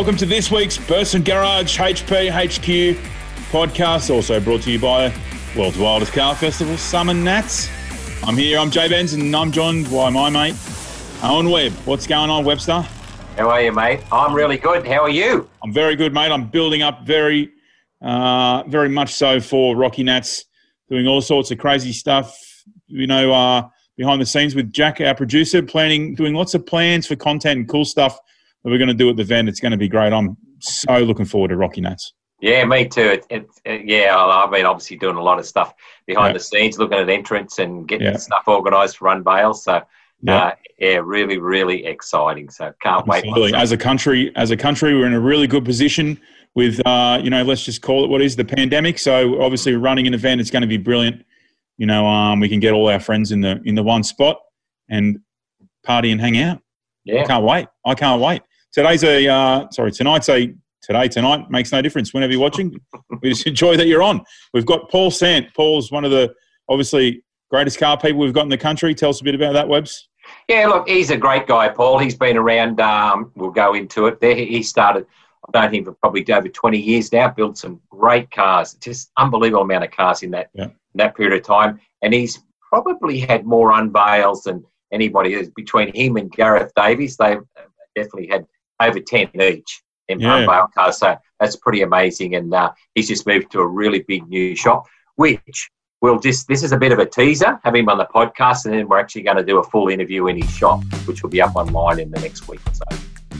Welcome to this week's Burson Garage HP HQ podcast, also brought to you by World's Wildest Car Festival, Summer Nats. I'm here, I'm Jay Benz, and I'm joined by my mate, Owen Webb. What's going on, Webster? How are you, mate? I'm really good. How are you? I'm very good, mate. I'm building up very, uh, very much so for Rocky Nats, doing all sorts of crazy stuff. You know, uh, behind the scenes with Jack, our producer, planning, doing lots of plans for content and cool stuff that we're going to do at the event. It's going to be great. I'm so looking forward to Rocky Nats. Yeah, me too. It, it, it, yeah, I've been obviously doing a lot of stuff behind yeah. the scenes, looking at entrance and getting yeah. stuff organised for Unveil. So, yeah. Uh, yeah, really, really exciting. So, can't Absolutely. wait. As a country, as a country, we're in a really good position with, uh, you know, let's just call it what is the pandemic. So, obviously, running an event is going to be brilliant. You know, um, we can get all our friends in the in the one spot and party and hang out. Yeah, I can't wait. I can't wait. Today's a uh, sorry, tonight's a today, tonight makes no difference. Whenever you're watching, we just enjoy that you're on. We've got Paul Sant. Paul's one of the obviously greatest car people we've got in the country. Tell us a bit about that, Webbs. Yeah, look, he's a great guy, Paul. He's been around. Um, we'll go into it. There, he started. I've known him for probably over 20 years now. Built some great cars, just unbelievable amount of cars in that yeah. in that period of time. And he's probably had more unveils than anybody. is. Between him and Gareth Davies, they've definitely had over 10 each in yeah. Unveil cars. So that's pretty amazing. And uh, he's just moved to a really big new shop, which we'll just, this is a bit of a teaser, have him on the podcast, and then we're actually going to do a full interview in his shop, which will be up online in the next week or so.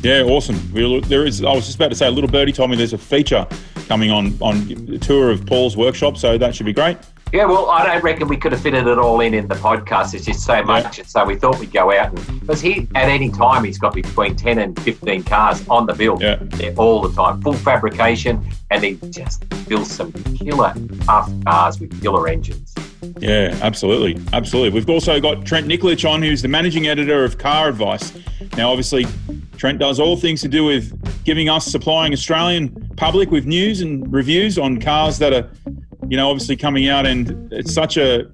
Yeah, awesome. We'll, there is. I was just about to say, a little birdie told me there's a feature coming on on the tour of Paul's workshop, so that should be great. Yeah, well, I don't reckon we could have fitted it all in in the podcast. It's just so much, yeah. so we thought we'd go out and because he at any time he's got between ten and fifteen cars on the build, yeah, all the time, full fabrication, and he just builds some killer tough cars with killer engines. Yeah, absolutely, absolutely. We've also got Trent Nikolic on, who's the managing editor of Car Advice. Now, obviously, Trent does all things to do with giving us supplying Australian public with news and reviews on cars that are you know, obviously coming out and it's such a.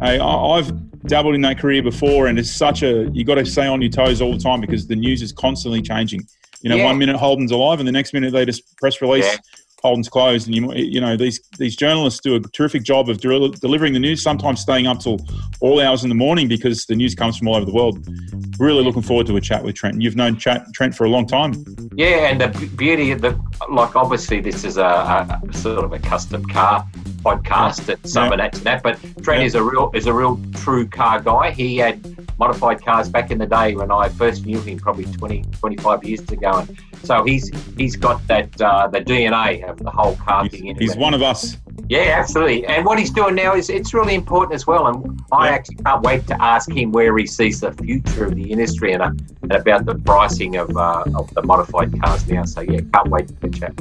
a I've dabbled in that career before, and it's such a you got to stay on your toes all the time because the news is constantly changing. You know, yeah. one minute Holden's alive, and the next minute they just press release yeah. Holden's closed, and you you know these these journalists do a terrific job of de- delivering the news. Sometimes staying up till all hours in the morning because the news comes from all over the world. Really looking forward to a chat with Trent. You've known Trent for a long time. Yeah, and the beauty of the like obviously this is a, a sort of a custom car podcast at Summer yeah. and that, but Trent yeah. is a real is a real true car guy. He had modified cars back in the day when I first knew him, probably 20, 25 years ago, and so he's he's got that uh, the DNA of the whole car he's, thing. He's one of us. Yeah, absolutely. And what he's doing now is it's really important as well. And I yeah. actually can't wait to ask him where he sees the future of the industry and, uh, and about the pricing of, uh, of the modified cars now. So yeah, can't wait to chat.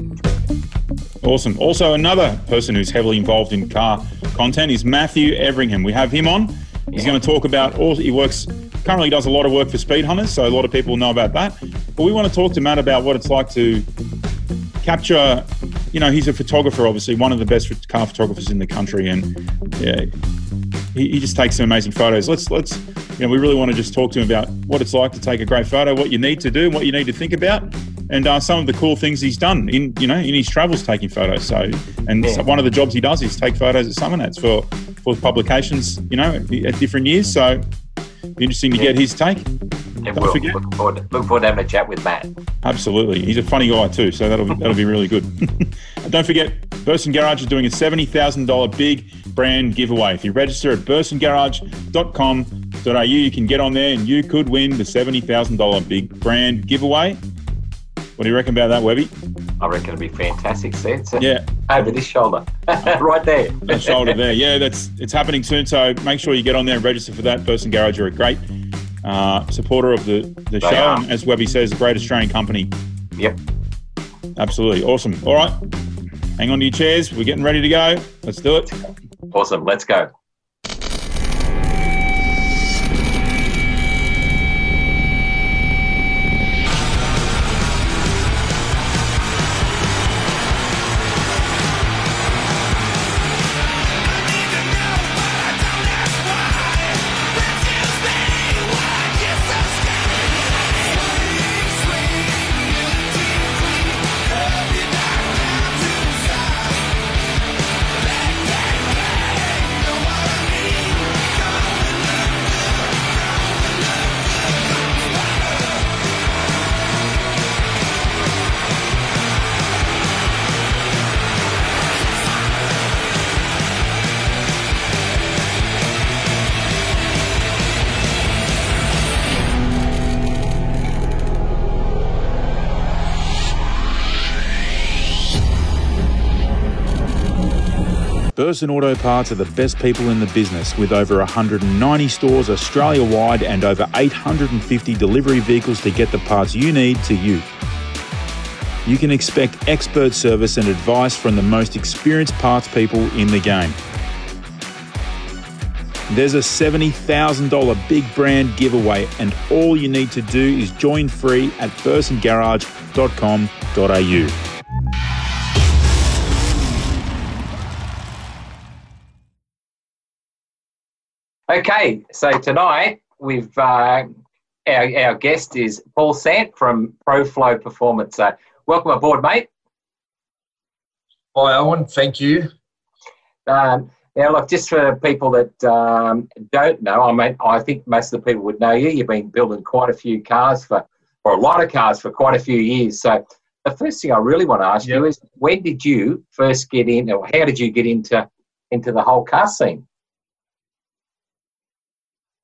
Awesome. Also, another person who's heavily involved in car content is Matthew Everingham. We have him on. He's yeah. going to talk about all. He works currently does a lot of work for Speed Hunters, so a lot of people know about that. But we want to talk to Matt about what it's like to capture. You know, he's a photographer, obviously one of the best car photographers in the country, and yeah, he, he just takes some amazing photos. Let's let's you know, we really want to just talk to him about what it's like to take a great photo, what you need to do, what you need to think about, and uh, some of the cool things he's done in you know in his travels taking photos. So, and yeah. one of the jobs he does is take photos at Summer Nats for for publications, you know, at different years. So be interesting to yeah. get his take. Yeah, Don't forget. Look forward, to, look forward to having a chat with Matt. Absolutely. He's a funny guy too, so that'll be, that'll be really good. don't forget, Burson Garage is doing a $70,000 big brand giveaway. If you register at bursongarage.com.au, you can get on there and you could win the $70,000 big brand giveaway. What do you reckon about that, Webby? I reckon it'd be fantastic. See, it's yeah. over this shoulder, right there. that shoulder there. Yeah, that's it's happening soon. So make sure you get on there and register for that. Burson Garage are a great uh, supporter of the, the show. Are. And as Webby says, a great Australian company. Yep. Absolutely. Awesome. All right. Hang on to your chairs. We're getting ready to go. Let's do it. Awesome. Let's go. Burson Auto Parts are the best people in the business with over 190 stores Australia wide and over 850 delivery vehicles to get the parts you need to you. You can expect expert service and advice from the most experienced parts people in the game. There's a $70,000 big brand giveaway, and all you need to do is join free at bursongarage.com.au. Okay, so tonight we've uh, our, our guest is Paul Sant from ProFlow Performance. Uh, welcome aboard, mate. Hi, Owen. Thank you. Um, now, look, just for people that um, don't know, I mean, I think most of the people would know you. You've been building quite a few cars for, or a lot of cars for quite a few years. So, the first thing I really want to ask yep. you is, when did you first get in, or how did you get into into the whole car scene?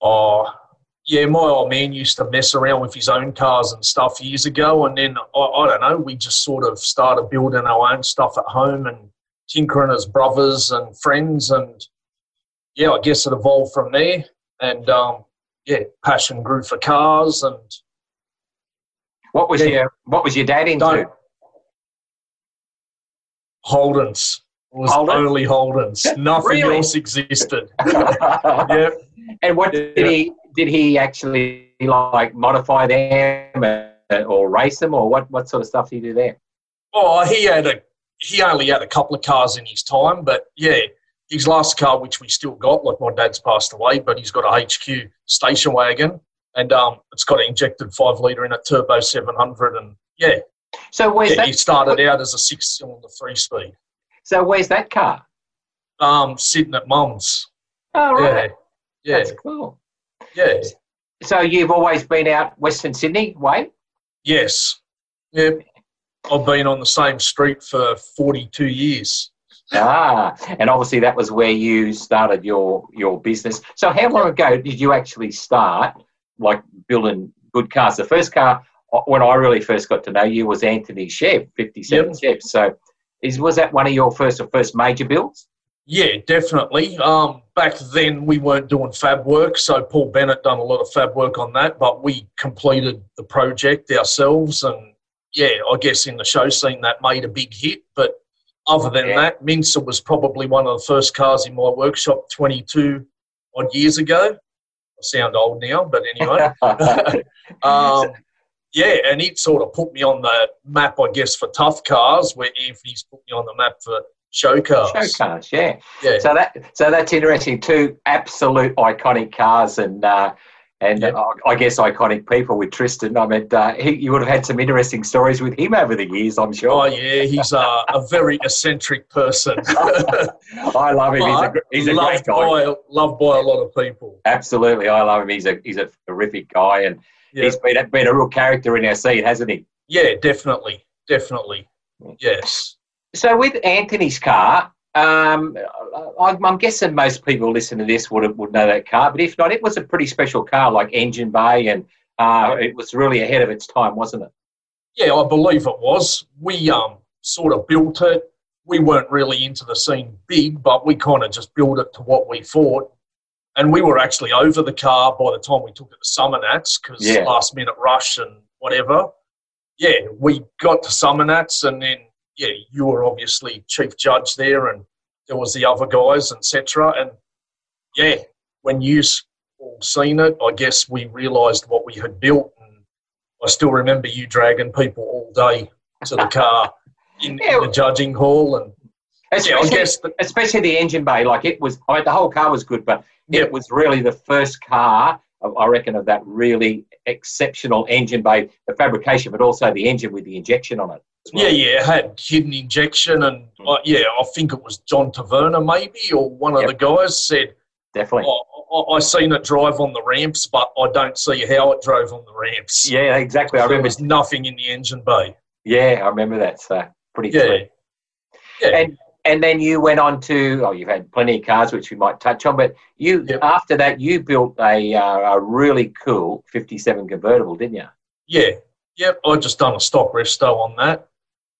Oh, yeah, my old man used to mess around with his own cars and stuff years ago. And then, I, I don't know, we just sort of started building our own stuff at home and tinkering as brothers and friends. And yeah, I guess it evolved from there. And um, yeah, passion grew for cars. And what was yeah, your what was your dad into? Holden's was only Holden's. Nothing really? else existed. yep. And what did he did he actually like modify them or race them or what what sort of stuff did he do there? Oh, he had a he only had a couple of cars in his time, but yeah, his last car, which we still got, like my dad's passed away, but he's got a HQ station wagon, and um, it's got an injected five liter in a turbo seven hundred, and yeah. So where's yeah, that? He started out as a six cylinder three speed. So where's that car? Um, sitting at mum's. Oh right. Yeah. That's cool. Yeah. So you've always been out Western Sydney way? Yes. Yep. I've been on the same street for 42 years. Ah, and obviously that was where you started your your business. So how long ago did you actually start like building good cars? The first car uh, when I really first got to know you was Anthony Chev, 57 yep. Chev. So is was that one of your first or first major builds? Yeah, definitely. Um, back then we weren't doing fab work, so Paul Bennett done a lot of fab work on that, but we completed the project ourselves, and yeah, I guess in the show scene that made a big hit. But other than yeah. that, Mincer was probably one of the first cars in my workshop 22 odd years ago. I sound old now, but anyway. um, yeah, and it sort of put me on the map, I guess, for tough cars, where Anthony's put me on the map for show cars. Show cars, yeah. yeah. So that so that's interesting. Two absolute iconic cars, and uh, and uh, I guess iconic people with Tristan. I mean, uh, he, you would have had some interesting stories with him over the years, I'm sure. Oh yeah, he's a, a very eccentric person. I love him. He's a, he's a great guy. By, loved by a lot of people. Absolutely, I love him. He's a he's a terrific guy, and he's been a, been a real character in our scene, hasn't he? Yeah, definitely, definitely. Yes. So with Anthony's car, um, I'm guessing most people listening to this would would know that car, but if not, it was a pretty special car, like engine bay, and uh, it was really ahead of its time, wasn't it? Yeah, I believe it was. We um, sort of built it. We weren't really into the scene big, but we kind of just built it to what we thought. And we were actually over the car by the time we took it to Summernats because yeah. last minute rush and whatever. Yeah, we got to Summernats and then yeah, you were obviously chief judge there, and there was the other guys, etc. And yeah, when you all seen it, I guess we realised what we had built, and I still remember you dragging people all day to the car in, yeah. in the judging hall, and especially, yeah, I guess the, especially the engine bay, like it was. I mean, the whole car was good, but yeah. it was really the first car I reckon of that really exceptional engine bay, the fabrication, but also the engine with the injection on it. Well. Yeah, yeah, it had hidden injection, and mm. uh, yeah, I think it was John Taverna maybe, or one of yep. the guys said, definitely. Oh, I, I seen it drive on the ramps, but I don't see how it drove on the ramps. Yeah, exactly. I remember. There was nothing in the engine bay. Yeah, I remember that. So pretty yeah. Clear. Yeah. And and then you went on to oh you've had plenty of cars which we might touch on but you yep. after that you built a, uh, a really cool 57 convertible didn't you yeah yep i just done a stock resto on that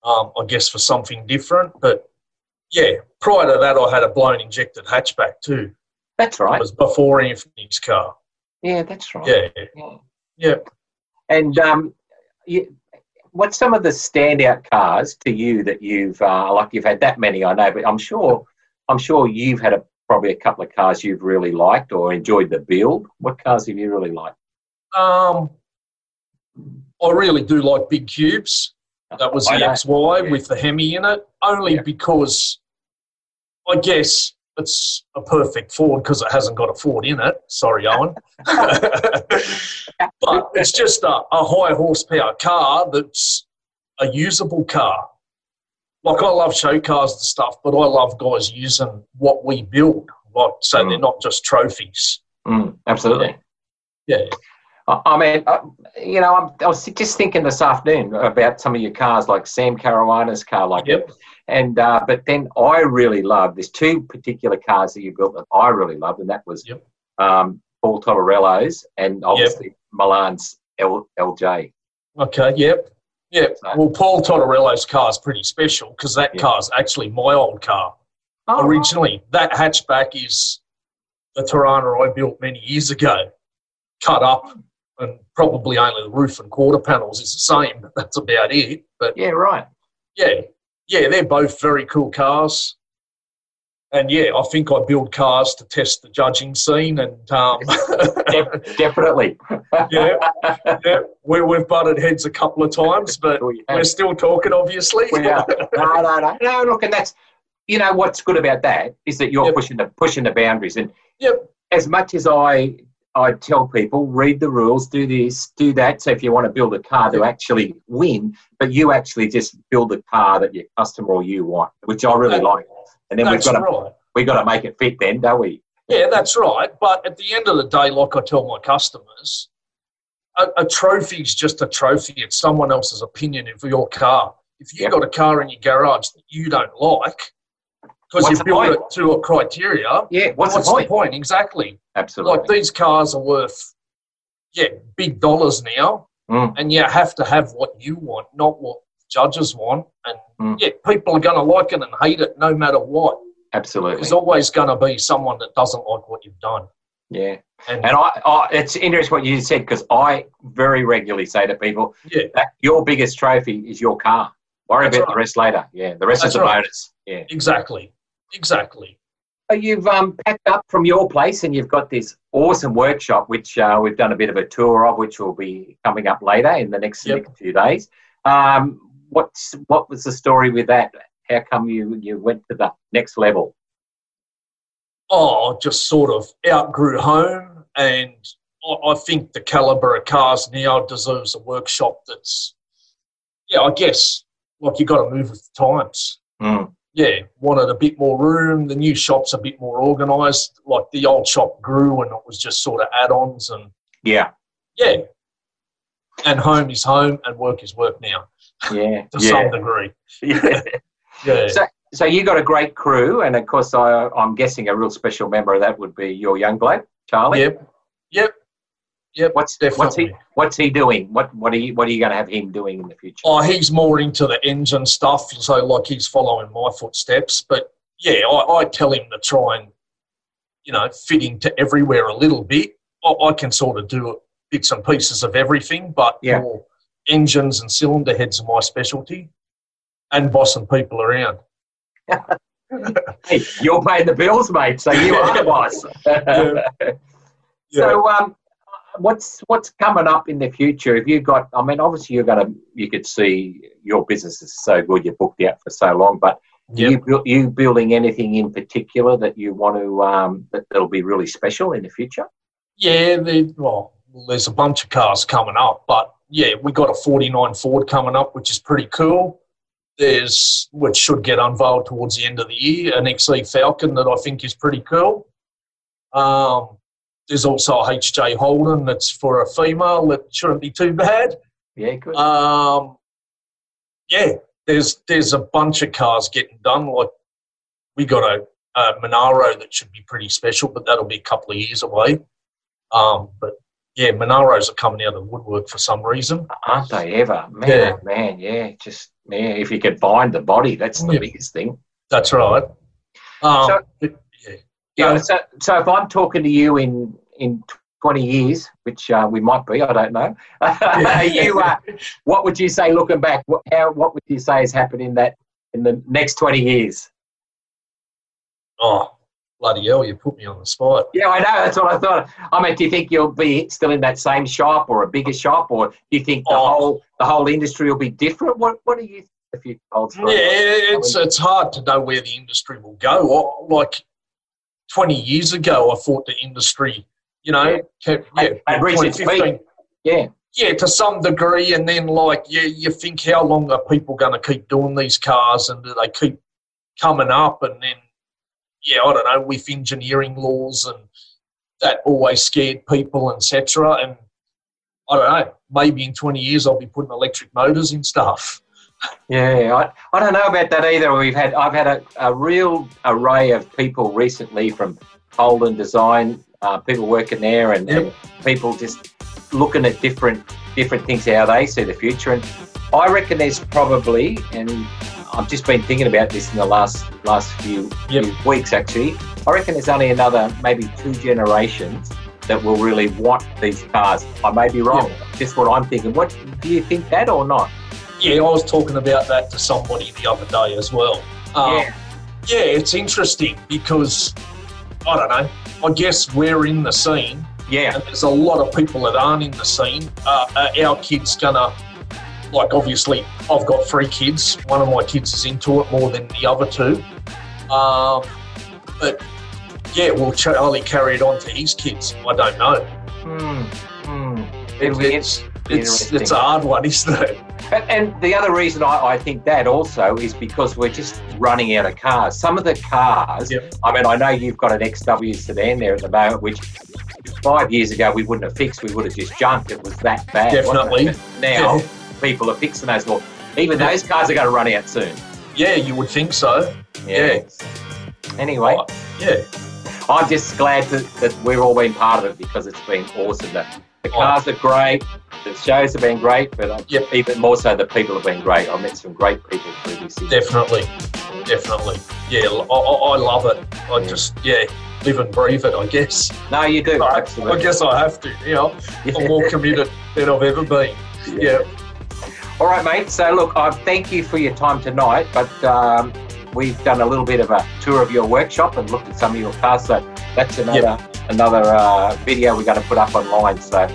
um, i guess for something different but yeah, prior to that, I had a blown injected hatchback too. That's right. It was before Anthony's car. Yeah, that's right. Yeah. Yeah. yeah. And um, you, what's some of the standout cars to you that you've uh, like you've had that many I know, but I'm sure I'm sure you've had a, probably a couple of cars you've really liked or enjoyed the build. What cars have you really liked? Um, I really do like big cubes. That was the XY yeah. with the Hemi in it, only yeah. because I guess it's a perfect Ford because it hasn't got a Ford in it. Sorry, Owen. but it's just a, a high horsepower car that's a usable car. Like I love show cars and stuff, but I love guys using what we build, like so mm. they're not just trophies. Mm, absolutely. Yeah. I mean, you know, I'm, i was just thinking this afternoon about some of your cars, like Sam Caruana's car, like yep. And uh, but then I really love. There's two particular cars that you built that I really loved, and that was yep. um, Paul Tottarello's and obviously yep. Milan's L, LJ. Okay. Yep. Yep. So, well, Paul Tottarello's car is pretty special because that yep. car is actually my old car. Oh, Originally, right. that hatchback is the Torana I built many years ago, cut up and probably only the roof and quarter panels is the same, but that's about it. But yeah, right. Yeah, yeah, they're both very cool cars. And yeah, I think I build cars to test the judging scene, and um, definitely, yeah, yeah. We, we've butted heads a couple of times, but we are still talking, obviously. No, no, no, no. Look, and that's you know what's good about that is that you're yep. pushing the pushing the boundaries, and yep. as much as I I tell people read the rules, do this, do that. So if you want to build a car to actually win, but you actually just build a car that your customer or you want, which I really like. And then we've got to right. we got to make it fit, then, don't we? Yeah, that's right. But at the end of the day, like I tell my customers, a, a trophy is just a trophy. It's someone else's opinion of your car. If you've yep. got a car in your garage that you don't like, because you build it to a criteria. Yeah, what's, what's the, point? the, point? Exactly. Absolutely. Like these cars are worth, yeah, big dollars now, mm. and you have to have what you want, not what judges want. And mm. yeah, people are going to like it and hate it no matter what. Absolutely. There's always going to be someone that doesn't like what you've done. Yeah. And, and I, I, it's interesting what you said because I very regularly say to people yeah. that your biggest trophy is your car. Worry That's about right. the rest later. Yeah, the rest That's is the right. bonus. Yeah, exactly. Exactly. So you've um, packed up from your place and you've got this awesome workshop, which uh, we've done a bit of a tour of, which will be coming up later in the next, yep. next few days. Um, what's what was the story with that? How come you you went to the next level? Oh, just sort of outgrew home, and I, I think the caliber of cars now deserves a workshop that's, yeah, I guess like you've got to move with the times. Mm yeah, wanted a bit more room. The new shop's a bit more organised. Like the old shop grew and it was just sort of add-ons and yeah, yeah. And home is home and work is work now. Yeah, to yeah. some degree. Yeah. yeah. So, so you got a great crew, and of course, I, I'm guessing a real special member of that would be your young bloke, Charlie. Yep. Yep. Yep, what's definitely. what's he what's he doing? What what are you what are you going to have him doing in the future? Oh, he's more into the engine stuff, so like he's following my footsteps. But yeah, I, I tell him to try and you know fit into everywhere a little bit. I, I can sort of do bits and pieces of everything, but yeah. more engines and cylinder heads are my specialty, and bossing people around. hey, you're paying the bills, mate, so you are the boss. Yeah. So, um, what's what's coming up in the future? Have you got? I mean, obviously you're going to. You could see your business is so good. You're booked out for so long, but yep. you you building anything in particular that you want to um, that that'll be really special in the future? Yeah, well, there's a bunch of cars coming up, but yeah, we got a 49 Ford coming up, which is pretty cool. There's which should get unveiled towards the end of the year, an XE Falcon that I think is pretty cool. Um, there's also a HJ Holden that's for a female that shouldn't be too bad. Yeah, good. Um, yeah, there's there's a bunch of cars getting done. Like we got a, a Monaro that should be pretty special, but that'll be a couple of years away. Um, but yeah, Monaros are coming out of the woodwork for some reason. Aren't they ever? Man, yeah. man, yeah. Just yeah, if you could find the body, that's the yeah. biggest thing. That's right. Um, so, yeah. So, so if I'm talking to you in in 20 years, which uh, we might be, I don't know. you, uh, what would you say looking back? What, how, what would you say has happened in that in the next 20 years? Oh, bloody hell! You put me on the spot. Yeah, I know. That's what I thought. I mean, do you think you'll be still in that same shop or a bigger shop, or do you think the oh. whole the whole industry will be different? What What do you? If you yeah, it's it's hard to know where the industry will go. Like 20 years ago, I thought the industry you know, yeah, kept, yeah, at yeah. Yeah, to some degree, and then like you, you think how long are people going to keep doing these cars, and do they keep coming up, and then yeah, I don't know, with engineering laws and that always scared people, etc. And I don't know, maybe in 20 years I'll be putting electric motors in stuff. Yeah, I, I don't know about that either. We've had I've had a, a real array of people recently from Holden Design uh, people working there and, yep. and, people just looking at different different things how they see the future. And I reckon there's probably, and I've just been thinking about this in the last last few, yep. few weeks actually. I reckon there's only another maybe two generations that will really want these cars. I may be wrong. Yep. Just what I'm thinking. What do you think that or not? Yeah, I was talking about that to somebody the other day as well. Um, yeah. yeah, it's interesting because I don't know. I guess we're in the scene. Yeah. And there's a lot of people that aren't in the scene. Uh, uh, our kids gonna, like, obviously, I've got three kids. One of my kids is into it more than the other two. Um, but yeah, will Charlie carry it on to his kids? I don't know. Hmm. Hmm. It, it's, it's, it's a hard one, isn't it? And, and the other reason I, I, think that also is because we're just running out of cars. Some of the cars, yep. I mean, I know you've got an XW sedan there at the moment, which five years ago we wouldn't have fixed. We would have just junked. It was that bad. Definitely. Now people are fixing those. Well, even those cars are going to run out soon. Yeah, you would think so. Yeah. Anyway. Oh, yeah. I'm just glad that, that we've all been part of it because it's been awesome. That the cars are great. The shows have been great, but yep. even more so, the people have been great. I met some great people through this. Definitely, definitely. Yeah, I, I, love it. I yeah. just yeah live and breathe it. I guess. No, you do. I, Absolutely. I guess I have to. You know, yeah. I'm more committed than I've ever been. Yeah. yeah. All right, mate. So look, I thank you for your time tonight, but. Um, we've done a little bit of a tour of your workshop and looked at some of your cars. So that's another yep. another uh, video we're going to put up online. So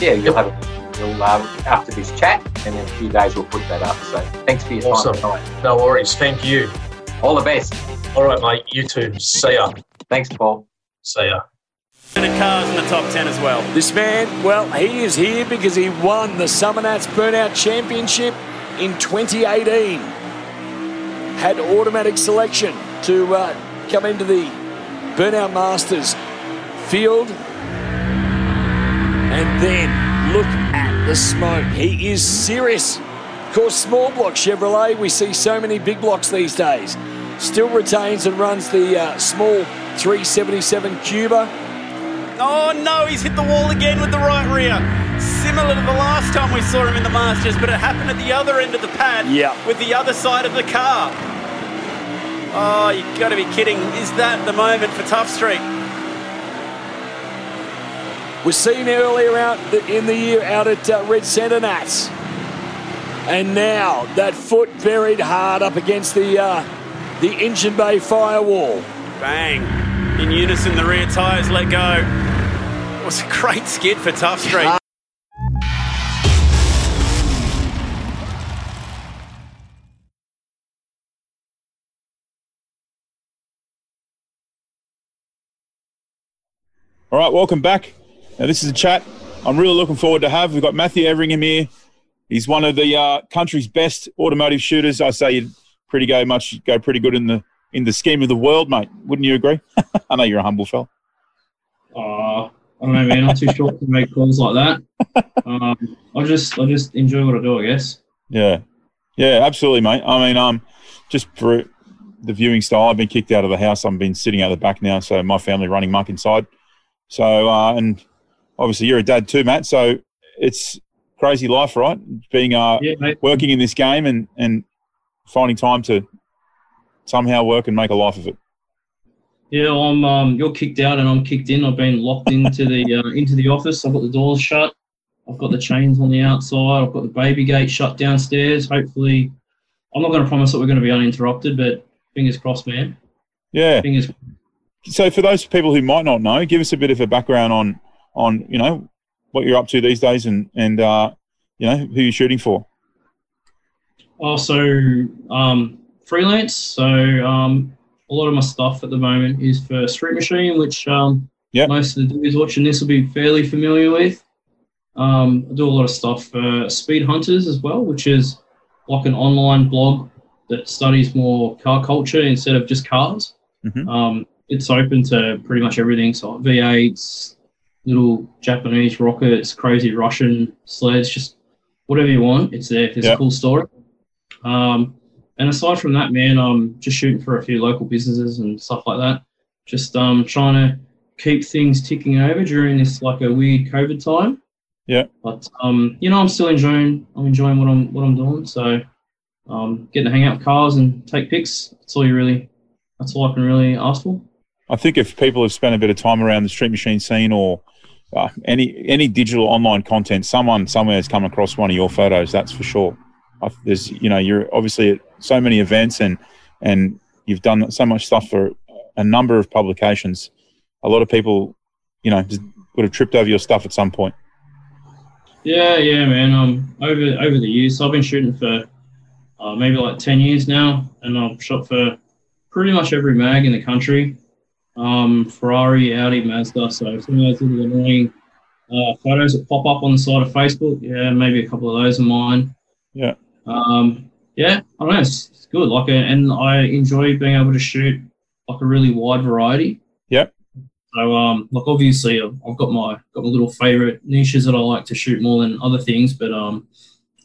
yeah, you'll yep. have a, you'll um, after this chat, and in a few days we'll put that up. So thanks for your awesome. time tonight. No worries. Thank you. All the best. All right, mate. You too. See ya. Thanks, Paul. See ya. Cars in the top 10 as well. This man, well, he is here because he won the Summernats Burnout Championship in 2018 had automatic selection to uh, come into the Burnout Masters field. And then look at the smoke. He is serious. Of course, small block Chevrolet, we see so many big blocks these days. Still retains and runs the uh, small 377 cuber. Oh no, he's hit the wall again with the right rear. Similar to the last time we saw him in the Masters, but it happened at the other end of the pad yeah. with the other side of the car. Oh, you've got to be kidding. Is that the moment for Tough Street? We've seen earlier out in the year out at uh, Red Centre Nats. And now that foot buried hard up against the uh, the engine bay firewall. Bang. In unison, the rear tyres let go. It was a great skid for Tough Street. All right, welcome back. Now, this is a chat I'm really looking forward to have. We've got Matthew Everingham here. He's one of the uh, country's best automotive shooters. I say you'd pretty go much go pretty good in the in the scheme of the world, mate. Wouldn't you agree? I know you're a humble fella. Uh, I don't know, man. I'm too short to make calls like that. Um, I just I just enjoy what I do, I guess. Yeah, yeah, absolutely, mate. I mean, um, just for the viewing style, I've been kicked out of the house. I've been sitting out the back now, so my family running muck inside. So, uh, and obviously you're a dad too, Matt. So it's crazy life, right? Being uh, yeah, working in this game and and finding time to somehow work and make a life of it? Yeah, I'm. Um, you're kicked out and I'm kicked in. I've been locked into the uh, into the office. I've got the doors shut. I've got the chains on the outside. I've got the baby gate shut downstairs. Hopefully, I'm not going to promise that we're going to be uninterrupted, but fingers crossed, man. Yeah. Fingers. So, for those people who might not know, give us a bit of a background on on you know what you're up to these days and and uh, you know who you're shooting for. Also, um, freelance. So um, a lot of my stuff at the moment is for Street Machine, which um, Yep. most of the dudes watching this will be fairly familiar with. Um, I do a lot of stuff for Speed Hunters as well, which is like an online blog that studies more car culture instead of just cars. Mhm. Um, it's open to pretty much everything, so V8s, little Japanese rockets, crazy Russian sleds, just whatever you want. It's there. There's Yep. a cool story. Um, and aside from that, man, I'm just shooting for a few local businesses and stuff like that. Just um, trying to keep things ticking over during this like a weird COVID time. Yeah. But um, you know, I'm still enjoying. I'm enjoying what I'm what I'm doing. So, um, getting to hang out with cars and take pics. That's all you really. That's all I can really ask for. I think if people have spent a bit of time around the street machine scene or uh, any any digital online content, someone somewhere has come across one of your photos. That's for sure. I, there's you know you're obviously at so many events and and you've done so much stuff for a number of publications. A lot of people, you know, would have tripped over your stuff at some point. Yeah, yeah, man. Um, over over the years, I've been shooting for uh, maybe like ten years now, and I've shot for pretty much every mag in the country. Um, Ferrari, Audi, Mazda. So some of those little annoying uh, photos that pop up on the side of Facebook, yeah, maybe a couple of those are mine. Yeah. Um, yeah, I don't know. It's, it's good. Like, uh, and I enjoy being able to shoot like a really wide variety. Yep. So, um, like obviously, I've, I've got my got my little favorite niches that I like to shoot more than other things, but um,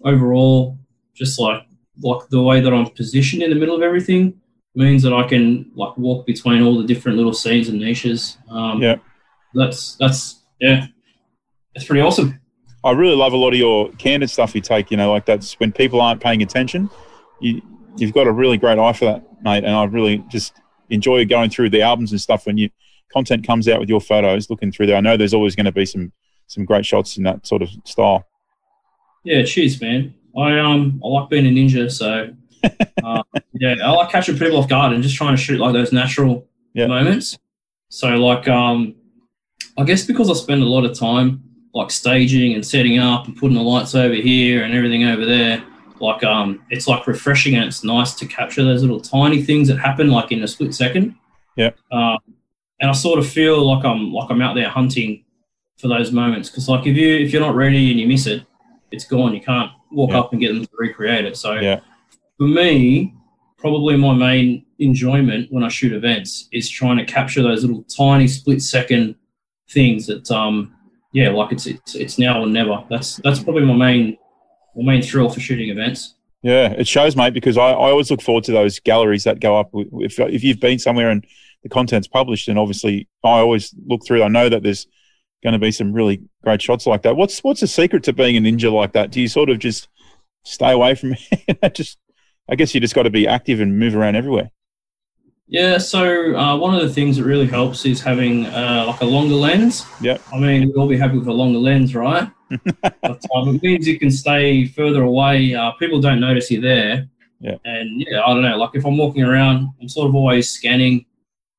overall, just like like the way that I'm positioned in the middle of everything means that I can like walk between all the different little scenes and niches. Um, Yeah. That's that's yeah, it's pretty awesome. I really love a lot of your candid stuff you take. You know, like that's when people aren't paying attention. You you've got a really great eye for that, mate. And I really just enjoy going through the albums and stuff when you content comes out with your photos. Looking through there, I know there's always going to be some some great shots in that sort of style. Yeah, cheers, man. I um I like being a ninja, so uh, yeah, I like catching people off guard and just trying to shoot like those natural Yeah. moments. So like um, I guess because I spend a lot of time like staging and setting up and putting the lights over here and everything over there. Like um, it's like refreshing and it's nice to capture those little tiny things that happen like in a split second. Yeah. Um, and I sort of feel like I'm like I'm out there hunting for those moments because like if you if you're not ready and you miss it, it's gone. You can't walk Yeah. up and get them to recreate it. So Yeah. For me, probably my main enjoyment when I shoot events is trying to capture those little tiny split second things that um yeah, like it's it's it's now or never. That's that's probably my main my main thrill for shooting events. Yeah, it shows, mate, because I, I always look forward to those galleries that go up. If, if you've been somewhere and the content's published, and obviously I always look through. I know that there's going to be some really great shots like that. What's what's the secret to being a ninja like that? Do you sort of just stay away from it? just, I guess you just got to be active and move around everywhere. Yeah, so uh, one of the things that really helps is having uh, like a longer lens. Yeah. I mean, we'd all be happy with a longer lens, right? but um, it means you can stay further away. Uh, people don't notice you're there. Yeah. And yeah, I don't know. Like if I'm walking around, I'm sort of always scanning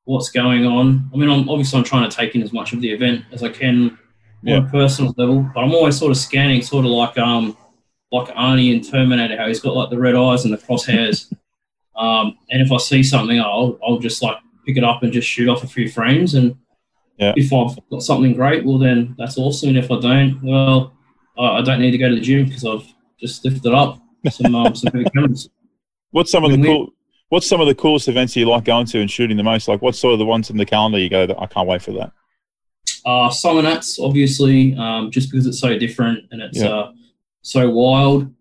what's going on. I mean, I'm obviously I'm trying to take in as much of the event as I can Yeah. on a personal level, but I'm always sort of scanning, sort of like um like Arnie in Terminator, how he's got like the red eyes and the crosshairs. um, and if I see something, I'll I'll just like pick it up and just shoot off a few frames. And Yeah. if I've got something great, well then that's awesome. And if I don't, well, I I don't need to go to the gym because I've just lifted up some um, some heavy cameras. What's some of the cool? What's some of the coolest events you like going to and shooting the most? Like, what's sort of the ones in the calendar you go that I can't wait for that? Uh, Summer Nats, obviously, um, just because it's so different and it's Yeah. uh, so wild.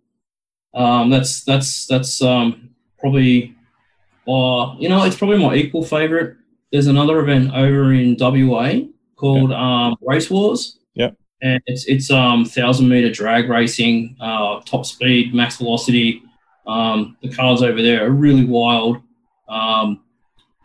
Um, that's that's that's um, probably, uh, you know, it's probably my equal favorite. There's another event over in WA called um, Race Wars. Yeah. And it's it's um thousand meter drag racing, uh, top speed, max velocity. Um, the cars over there are really wild. Um,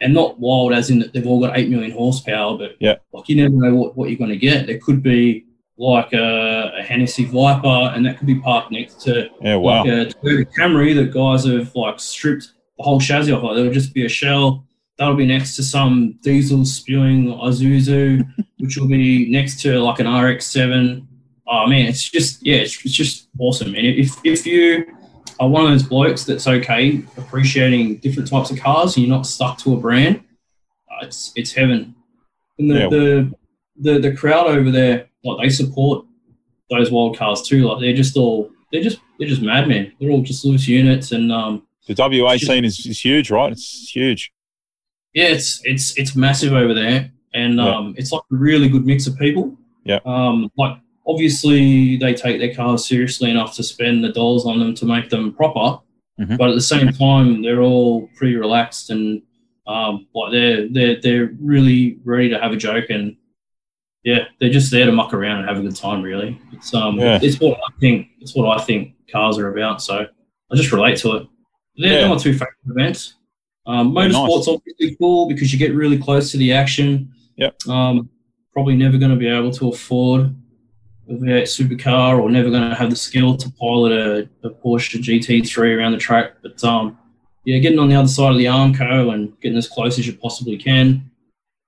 and not wild as in that they've all got 8 million horsepower, but yeah. like you never know what, what you're going to get. There could be like a, a Hennessy Viper, and that could be parked next to yeah, wow. like a Toyota Camry that guys have like stripped the whole chassis off. Like there'll just be a shell. That'll be next to some diesel spewing Isuzu, which will be next to like an RX-7. Oh man, it's just yeah, it's, it's just awesome. And if if you are one of those blokes that's okay appreciating different types of cars and you're not stuck to a brand, uh, it's it's heaven. And the, Yeah. the the the crowd over there, like they support those wild cars too. Like they're just all they're just they're just madmen. They're all just loose units and um The WA just- scene is, is huge, right? It's huge. yeah, it's it's it's massive over there, and Yeah. um, it's like a really good mix of people. Yeah. Um, like obviously they take their cars seriously enough to spend the dollars on them to make them proper, Mhm. but at the same time they're all pretty relaxed and um, like they're they're they're really ready to have a joke and yeah, they're just there to muck around and have a good time. Really, it's um, Yeah. it's what I think. It's what I think cars are about. So I just relate to it. They're, Yeah. they're my two favorite events. Um, nice. motorsport's obviously cool because you get really close to the action. Yep. Um, probably never going to be able to afford a V8 supercar or never going to have the skill to pilot a, a Porsche GT3 around the track. But um, yeah, getting on the other side of the Armco and getting as close as you possibly can.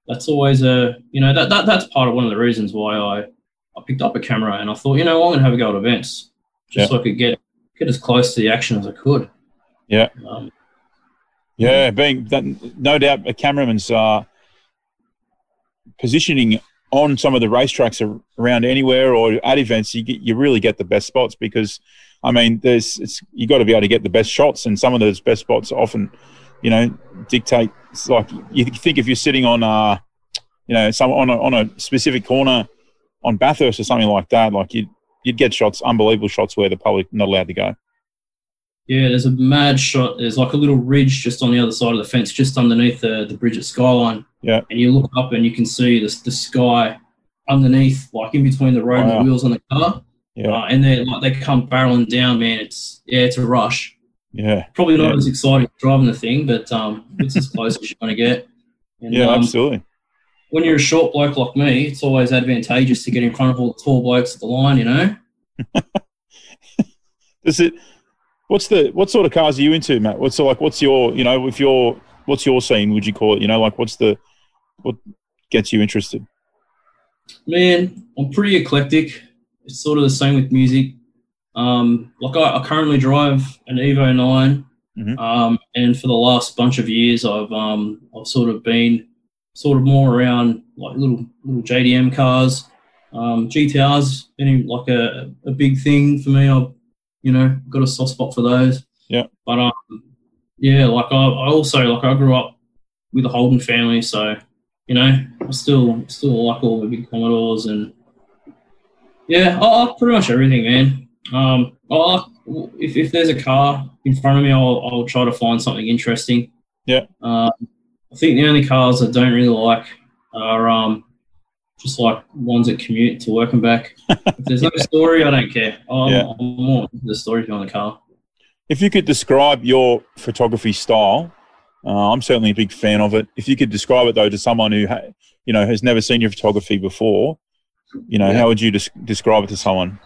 That's always a you know that, that that's part of one of the reasons why I, I picked up a camera and I thought you know I'm gonna have a go at events just so I could get get as close to the action as I could. Yeah. Um, Yeah, being that, no doubt a cameraman's uh, positioning on some of the racetracks ar- around anywhere or at events, you get, you really get the best spots because, I mean, there's it's, you got to be able to get the best shots, and some of those best spots often, you know, dictate. It's like you think if you're sitting on, uh, you know, some on a, on a specific corner on Bathurst or something like that, like you you'd get shots, unbelievable shots where the public not allowed to go. Yeah, there's a mad shot. There's like a little ridge just on the other side of the fence, just underneath the, the bridge at Skyline. Yeah. And you look up and you can see the, the sky underneath, like in between the road and the wheels on the car. Yeah, Uh, and they like they come barreling down, man. It's yeah, it's a rush. Yeah, Probably not Yeah. as exciting as driving the thing, but um, it's as close as you're going to get. And, yeah, um, absolutely. when you're a short bloke like me, it's always advantageous to get in front of all the tall blokes at the line, you know. Does it? What's the what sort of cars are you into, Matt? What's the, like? What's your you know if your what's your scene? Would you call it? You know, like what's the what gets you interested? Man, I'm pretty eclectic. It's sort of the same with music. Um, like I, I currently drive an Evo 9, Mhm. um, and for the last bunch of years, I've um, I've sort of been sort of more around like little little JDM cars. Um, GTRs been like a, a big thing for me. I've you know got a soft spot for those. Yeah. But um, yeah, like I, I also like I grew up with a Holden family, so you know, I still still like all the big Commodores and yeah, I I pretty much everything, man. Um, I like, if if there's a car in front of me, I'll I'll try to find something interesting. Yeah. Um, I think the only cars I don't really like are um just like ones that commute to work and back. If there's no story, I don't care. I'm, Yeah. I'm more the story behind the car. If you could describe your photography style, uh, I'm certainly a big fan of it. If you could describe it though to someone who ha- you know has never seen your photography before, you know, Yeah. how would you des- describe it to someone?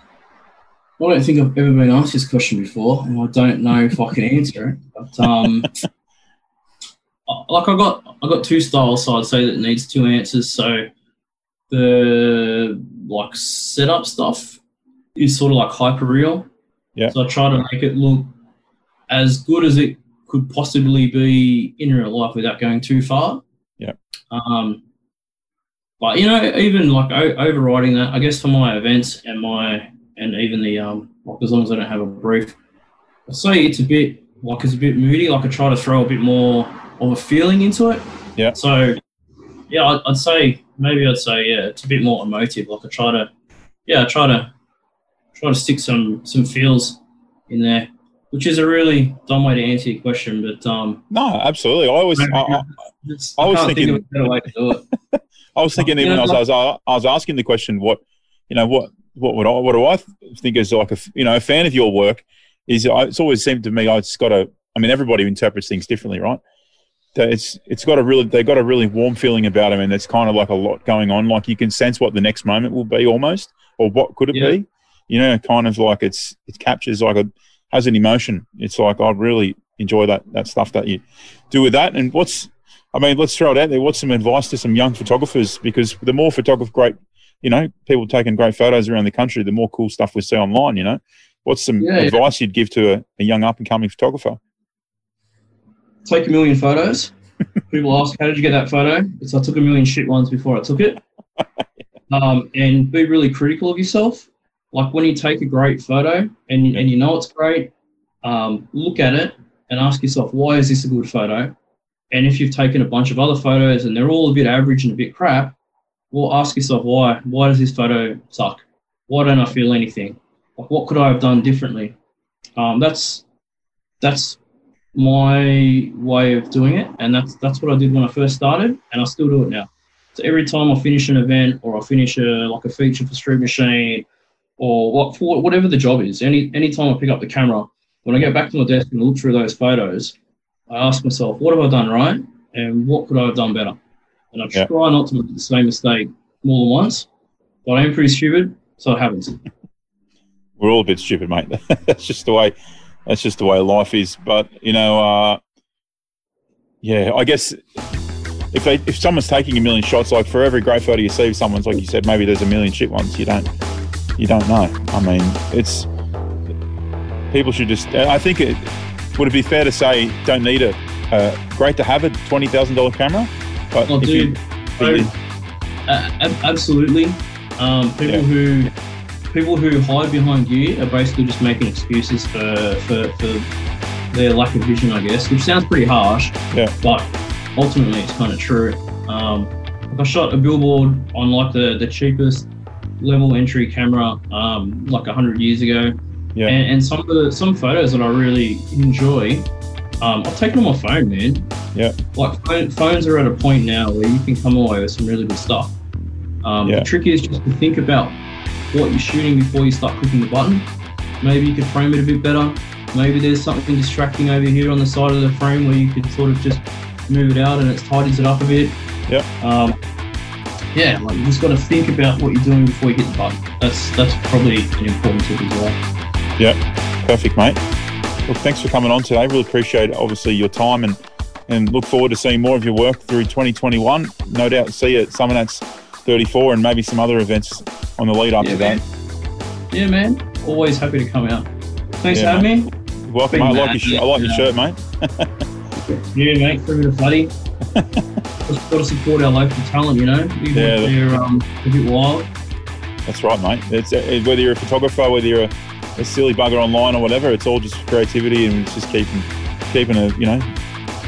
I don't think I've ever been asked this question before, and I don't know if I can answer it. But um, like I got I got two styles, so I'd say that needs two answers. So the like setup stuff is sort of like hyper real. Yeah. So I try to make it look as good as it could possibly be in real life without going too far. Yeah. Um, but you know, even like o- overriding that, I guess for my events and my and even the um, like as long as I don't have a brief, I'd say it's a bit like it's a bit moody. Like I try to throw a bit more of a feeling into it. Yeah. So yeah, I'd, I'd say maybe I'd say yeah, it's a bit more emotive. Like I try to yeah, I try to try to stick some some feels in there, which is a really dumb way to answer your question, but um, No, absolutely. I always, I, I, it's, I was thinking- think of a better way to do it. I was thinking You even know, as I was, I was asking the question, what, you know, what, what would I, what do I think is like a, you know, a fan of your work is it's always seemed to me oh, I just got to, I mean, everybody interprets things differently, right? it's it's got a really they've got a really warm feeling about them, and it's kind of like a lot going on. Like you can sense what the next moment will be almost, or what could it yeah. be. You know, kind of like it's it captures like a has an emotion. It's like I really enjoy that that stuff that you do with that. And what's I mean, let's throw it out there. What's some advice to some young photographers? Because the more photograph great, you know, people taking great photos around the country, the more cool stuff we see online. You know, what's some yeah, advice yeah. you'd give to a, a young up and coming photographer? Take a million photos. people ask, "How did you get that photo?" It's I took a million shit ones before I took it. Um, and be really critical of yourself. Like when you take a great photo and and you know it's great, um, look at it and ask yourself, why is this a good photo? And if you've taken a bunch of other photos and they're all a bit average and a bit crap, well, ask yourself why. Why does this photo suck? Why don't I feel anything? What could I have done differently? Um, that's that's my way of doing it, and that's that's what I did when I first started, and I still do it now. So every time I finish an event or I finish a like a feature for Street Machine or what for whatever the job is, any any time I pick up the camera, when I get back to my desk and look through those photos, I ask myself, what have I done right, and what could I have done better? And I yeah. try not to make the same mistake more than once, but I am pretty stupid, so it happens. We're all a bit stupid, mate. that's just the way. That's just the way life is. But you know, uh, yeah, I guess if they if someone's taking a million shots, like for every great photo you see of someone's, like you said, maybe there's a million shit ones. You don't, you don't know. I mean, it's people should just. I think it would it be fair to say don't need a. Uh, great to have a twenty thousand dollar camera, but oh, dude, you, uh, absolutely. Um, people yeah. who people who hide behind gear are basically just making excuses for, for, for their lack of vision, I guess, which sounds pretty harsh. Yeah. But ultimately, it's kind of true. Um, I shot a billboard on like the, the cheapest level entry camera um, like hundred years ago. Yeah. And, and, some of the some photos that I really enjoy, um, I've taken on my phone, man. Yeah. Like phone, phones are at a point now where you can come away with some really good stuff. Um, yeah. The trick is just to think about what you're shooting before you start clicking the button. Maybe you could frame it a bit better. Maybe there's something distracting over here on the side of the frame where you could sort of just move it out and it tidies it up a bit. Yeah. Um, yeah, like you just got to think about what you're doing before you hit the button. That's that's probably an important tip as well. Yeah, perfect, mate. Look, thanks for coming on today. Really appreciate obviously your time and and look forward to seeing more of your work through 2021. No doubt see you at Summernats 34 and maybe some other events on the lead up yeah, to man. that. Yeah, man. Always happy to come out. Thanks yeah, for having me. Welcome, mate. I like, your, sh- I like your shirt, mate. yeah, mate. Bring a buddy. Just got to support our local talent, you know. Even yeah, they're um, a bit wild. That's right, mate. It's uh, whether you're a photographer, whether you're a, a, silly bugger online or whatever. It's all just creativity and it's just keeping keeping a you know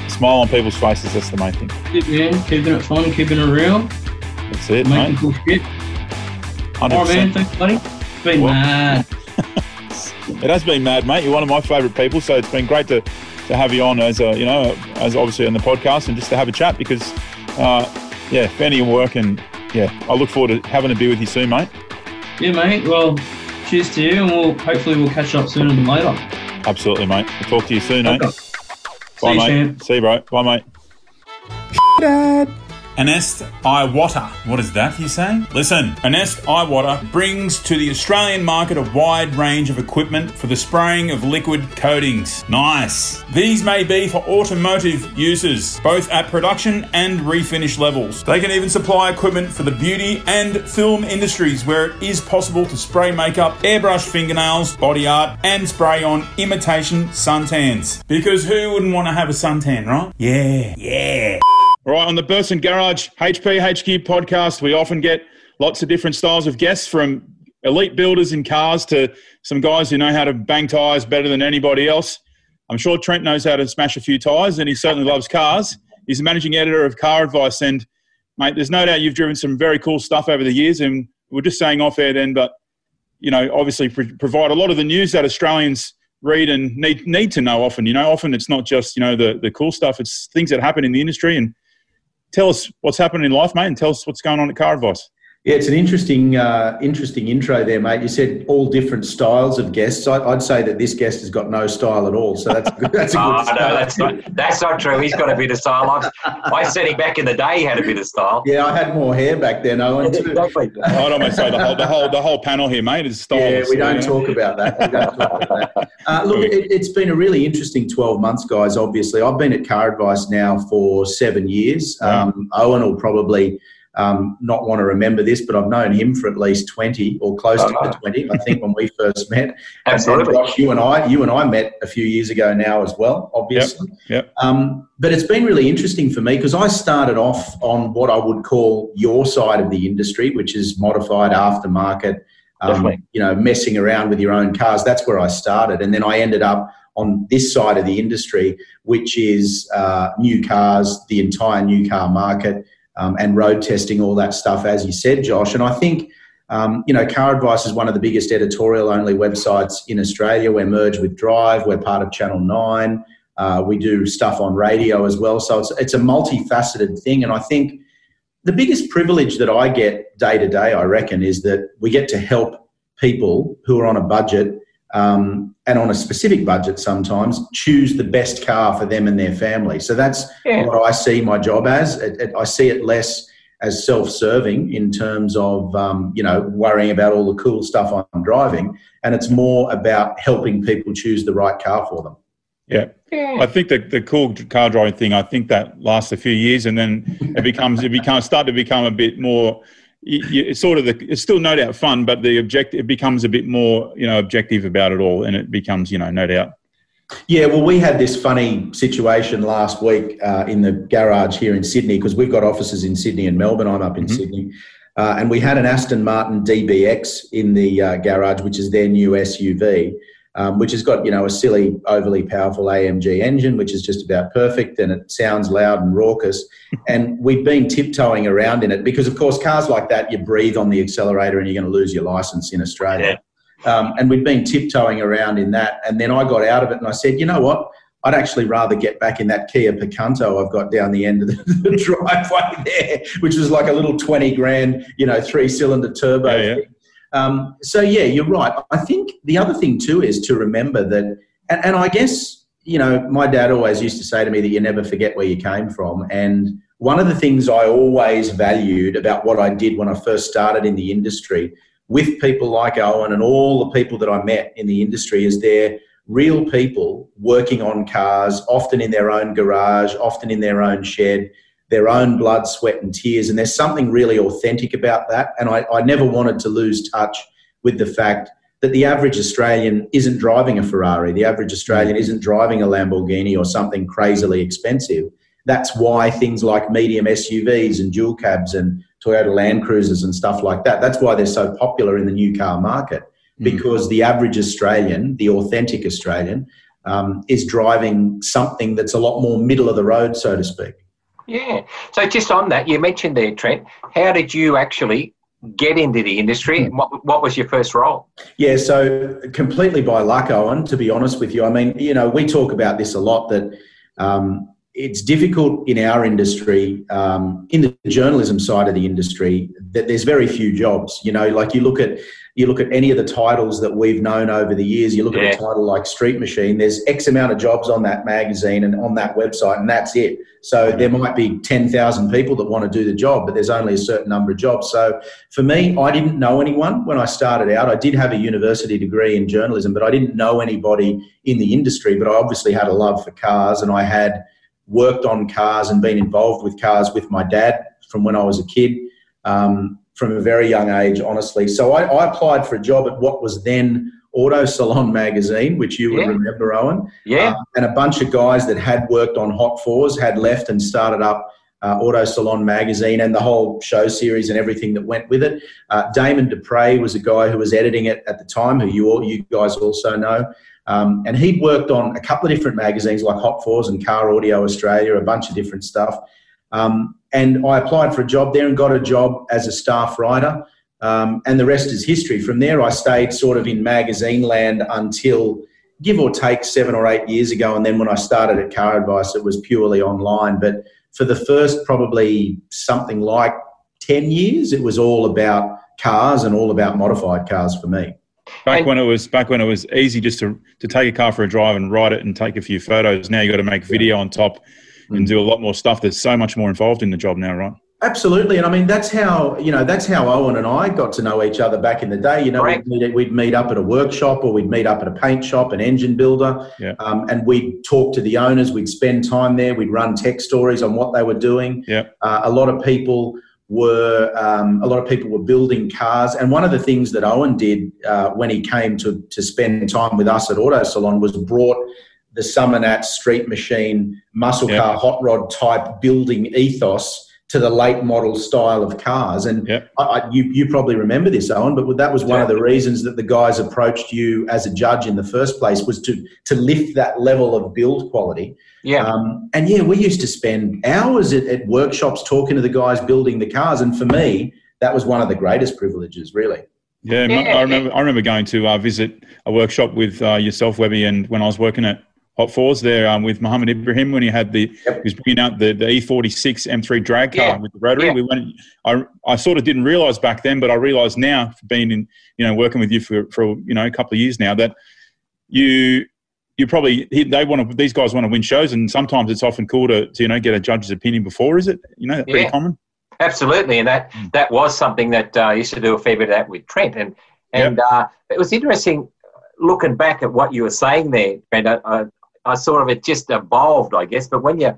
smile on people's faces. That's the main thing. Yeah, man. Keeping it fun, keeping it real. That's it, Making mate. cool shit. 100%. All right, man. Thanks, buddy. It's been well, mad. it has been mad, mate. You're one of my favourite people, so it's been great to, to have you on as a, you know, as obviously on the podcast and just to have a chat because, uh, yeah, fanny your work and yeah, I look forward to having a beer with you soon, mate. Yeah, mate. Well, cheers to you, and we'll hopefully we'll catch up sooner than later. Absolutely, mate. We'll talk to you soon, okay. eh? Bye, See mate. You, See you, bro. Bye, mate. Dad. Anest Iwata. What is that, you say? Listen, Anest Iwata brings to the Australian market a wide range of equipment for the spraying of liquid coatings. Nice. These may be for automotive uses, both at production and refinish levels. They can even supply equipment for the beauty and film industries where it is possible to spray makeup, airbrush fingernails, body art, and spray on imitation suntans. Because who wouldn't want to have a suntan, right? Yeah, yeah. All right, on the Burson Garage HP HQ podcast, we often get lots of different styles of guests from elite builders in cars to some guys who know how to bang tyres better than anybody else. I'm sure Trent knows how to smash a few tyres and he certainly loves cars. He's the managing editor of Car Advice. And, mate, there's no doubt you've driven some very cool stuff over the years. And we're just saying off air then, but, you know, obviously provide a lot of the news that Australians read and need, need to know often. You know, often it's not just, you know, the, the cool stuff, it's things that happen in the industry. And tell us what's happening in life, mate, and tell us what's going on at Car Advice. Yeah, it's an interesting, uh, interesting intro there, mate. You said all different styles of guests. I, would say that this guest has got no style at all. So that's good. That's a good oh, no, that's not, that's not true. He's got a bit of style. I, I said him back in the day he had a bit of style. Yeah, I had more hair back then, Owen. Too. exactly. I'd almost say the whole, the whole, the whole panel here, mate, is style. Yeah, we don't talk about that. We don't talk about that. Uh, look, it, has been a really interesting 12 months, guys. Obviously, I've been at Car Advice now for seven years. Um, Owen will probably um, not want to remember this, but I've known him for at least 20 or close oh, to 20, I think, when we first met. Absolutely. And you and I, you and I met a few years ago now as well, obviously. Yep. yep. Um, but it's been really interesting for me because I started off on what I would call your side of the industry, which is modified aftermarket, um, you know, messing around with your own cars. That's where I started. And then I ended up on this side of the industry, which is uh, new cars, the entire new car market um, and road testing, all that stuff, as you said, Josh. And I think, um, you know, Car Advice is one of the biggest editorial only websites in Australia. We're merged with Drive, we're part of Channel 9. Uh, we do stuff on radio as well. So it's, it's a multifaceted thing. And I think the biggest privilege that I get day to day, I reckon, is that we get to help people who are on a budget um, and on a specific budget sometimes choose the best car for them and their family. So that's yeah. what I see my job as. It, it, I see it less as self-serving in terms of um, you know worrying about all the cool stuff I'm driving, and it's more about helping people choose the right car for them. Yeah. yeah. I think the the cool car driving thing. I think that lasts a few years, and then it becomes it becomes start to become a bit more you, it's sort of the, it's still no doubt fun, but the objective it becomes a bit more you know objective about it all, and it becomes you know no doubt. Yeah, well, we had this funny situation last week uh, in the garage here in Sydney because we've got offices in Sydney and Melbourne. I'm up in mm-hmm. Sydney, uh, and we had an Aston Martin DBX in the uh, garage, which is their new SUV um, which has got you know a silly, overly powerful AMG engine, which is just about perfect, and it sounds loud and raucous. And we've been tiptoeing around in it because, of course, cars like that, you breathe on the accelerator and you're going to lose your license in Australia. Yeah. Um, and we've been tiptoeing around in that. And then I got out of it and I said, you know what? I'd actually rather get back in that Kia Picanto I've got down the end of the, the driveway there, which is like a little 20 grand, you know, three cylinder turbo yeah, yeah. Um, so yeah, you're right. I think the other thing too is to remember that, and, and I guess you know, my dad always used to say to me that you never forget where you came from. And one of the things I always valued about what I did when I first started in the industry with people like Owen and all the people that I met in the industry is they're real people working on cars, often in their own garage, often in their own shed, their own blood, sweat, and tears. And there's something really authentic about that. And I, I never wanted to lose touch with the fact that the average Australian isn't driving a Ferrari, the average Australian isn't driving a Lamborghini or something crazily expensive. That's why things like medium SUVs and dual cabs and Toyota Land Cruisers and stuff like that, that's why they're so popular in the new car market mm. because mm. the average Australian, the authentic Australian, um, is driving something that's a lot more middle of the road, so to speak. Yeah. So just on that, you mentioned there, Trent. How did you actually get into the industry? What, what was your first role? Yeah, so completely by luck, Owen, to be honest with you. I mean, you know, we talk about this a lot that um, it's difficult in our industry, um, in the journalism side of the industry, that there's very few jobs. You know, like you look at you look at any of the titles that we've known over the years, you look yeah. at a title like Street Machine, there's X amount of jobs on that magazine and on that website, and that's it. So there might be 10,000 people that want to do the job, but there's only a certain number of jobs. So for me, I didn't know anyone when I started out. I did have a university degree in journalism, but I didn't know anybody in the industry. But I obviously had a love for cars and I had worked on cars and been involved with cars with my dad from when I was a kid. Um, from a very young age, honestly. So I, I, applied for a job at what was then Auto Salon magazine, which you yeah. would remember, Owen. Yeah. Uh, and a bunch of guys that had worked on Hot Fours had left and started up uh, Auto Salon magazine and the whole show series and everything that went with it. Uh, Damon Dupre was a guy who was editing it at the time, who you all, you guys also know. Um, and he'd worked on a couple of different magazines like Hot Fours and Car Audio Australia, a bunch of different stuff. Um, and I applied for a job there and got a job as a staff writer. Um, and the rest is history. From there, I stayed sort of in magazine land until give or take seven or eight years ago. And then when I started at Car Advice, it was purely online. But for the first probably something like 10 years, it was all about cars and all about modified cars for me. Back and, when it was back when it was easy just to, to take a car for a drive and ride it and take a few photos. Now you got to make video on top and do a lot more stuff. There's so much more involved in the job now, right? Absolutely, and I mean that's how you know that's how Owen and I got to know each other back in the day. You know, we'd meet, we'd meet, up at a workshop or we'd meet up at a paint shop, an engine builder, yeah. um, and we'd talk to the owners. We'd spend time there. We'd run tech stories on what they were doing. Yeah. Uh, a lot of people were um, a lot of people were building cars, and one of the things that Owen did uh, when he came to to spend time with us at Auto Salon was brought the Summernat street machine muscle yeah. car hot rod type building ethos to the late model style of cars. And yep. I, I, you, you probably remember this, Owen, but that was one of the reasons that the guys approached you as a judge in the first place was to, to lift that level of build quality. Yeah. Um, and yeah, we used to spend hours at, at workshops talking to the guys building the cars. And for me, that was one of the greatest privileges, really. Yeah, yeah, I remember. I remember going to uh, visit a workshop with uh, yourself, Webby, and when I was working at Hot Fours there um, with Mohammed Ibrahim when he had the yep. he was bringing out the, the E46 M3 drag car yeah. with the rotary. Yeah. We went. I, I sort of didn't realize back then, but I realize now, being in you know working with you for for you know a couple of years now, that you you probably they want to these guys want to win shows, and sometimes it's often cool to, to you know get a judge's opinion before. Is it you know pretty common? Absolutely, and that mm. that was something that uh, I used to do a fair bit of that with Trent, and and yep. uh, it was interesting looking back at what you were saying there, Brent. I, I sort of it just evolved, I guess. But when you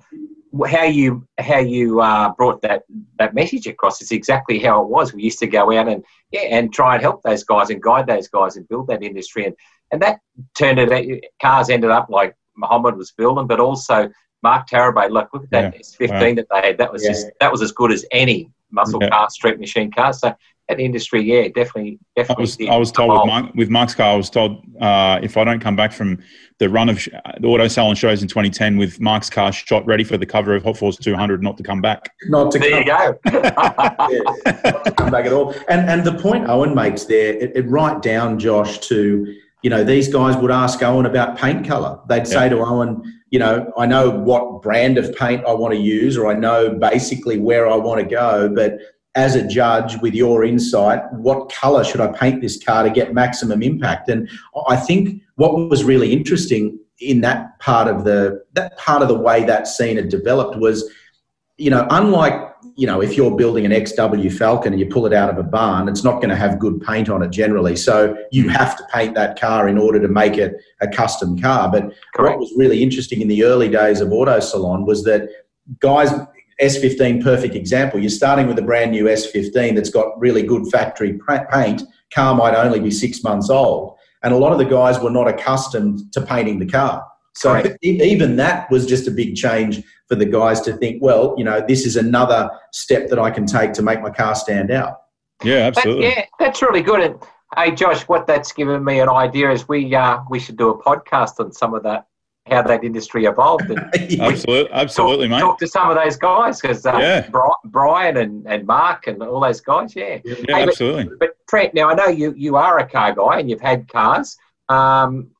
how you how you uh, brought that that message across is exactly how it was. We used to go out and yeah and try and help those guys and guide those guys and build that industry and and that turned it. Out cars ended up like Muhammad was building, but also Mark Tarabay. Look, look at that yeah. S15 wow. that they had. That was yeah. just that was as good as any muscle yeah. car, street machine car. So that industry, yeah, definitely, definitely. I was, I was told with, Mark, with Mark's car, I was told uh, if I don't come back from the run of sh- the auto salon shows in 2010 with Mark's car shot ready for the cover of Hot Fours 200, not to come back. Not to there come, you go. yeah, not to come back at all. And and the point Owen makes there, it, it right down, Josh, to you know these guys would ask Owen about paint color. They'd say to Owen, you know, I know what brand of paint I want to use, or I know basically where I want to go, but as a judge with your insight, what colour should I paint this car to get maximum impact? And I think what was really interesting in that part of the that part of the way that scene had developed was, you know, unlike you know if you're building an XW Falcon and you pull it out of a barn, it's not going to have good paint on it generally. So you hmm. have to paint that car in order to make it a custom car. But Correct. what was really interesting in the early days of Auto Salon was that guys S15, perfect example. You're starting with a brand new S15 that's got really good factory paint. Car might only be six months old. And a lot of the guys were not accustomed to painting the car. So right. even that was just a big change for the guys to think, well, you know, this is another step that I can take to make my car stand out. Yeah, absolutely. But, yeah, that's really good. And hey, Josh, what that's given me an idea is we uh, we should do a podcast on some of that how that industry evolved. And absolutely, absolutely, talk, mate. Talk to some of those guys because uh, yeah. Brian and, and Mark and all those guys. Yeah, yeah, hey, absolutely. But, but, Trent, now I know you you are a car guy and you've had cars. Um,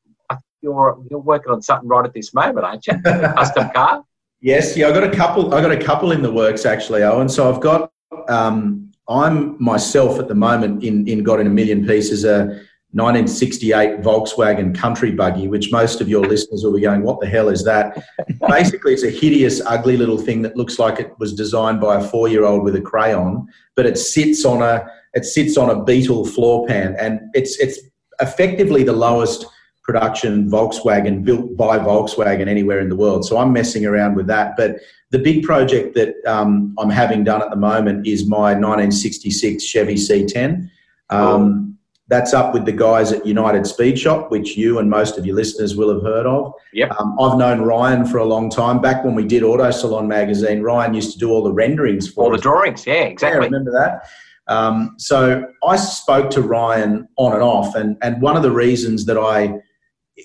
you're you're working on something right at this moment, aren't you? A custom car. Yes, yeah, I got a couple. I got a couple in the works actually, Owen. So I've got. Um, I'm myself at the moment in in got in a million pieces a 1968 Volkswagen country buggy, which most of your listeners will be going, What the hell is that? Basically, it's a hideous, ugly little thing that looks like it was designed by a four year old with a crayon, but it sits on a it sits on a Beetle floor pan and it's it's effectively the lowest production Volkswagen built by Volkswagen anywhere in the world. So I'm messing around with that. But the big project that um, I'm having done at the moment is my 1966 Chevy C10. Um, that's up with the guys at United Speed Shop, which you and most of your listeners will have heard of. Yep. Um, I've known Ryan for a long time. Back when we did Auto Salon magazine, Ryan used to do all the renderings for all us. the drawings. Yeah, exactly. Yeah, remember that. Um, so I spoke to Ryan on and off, and and one of the reasons that I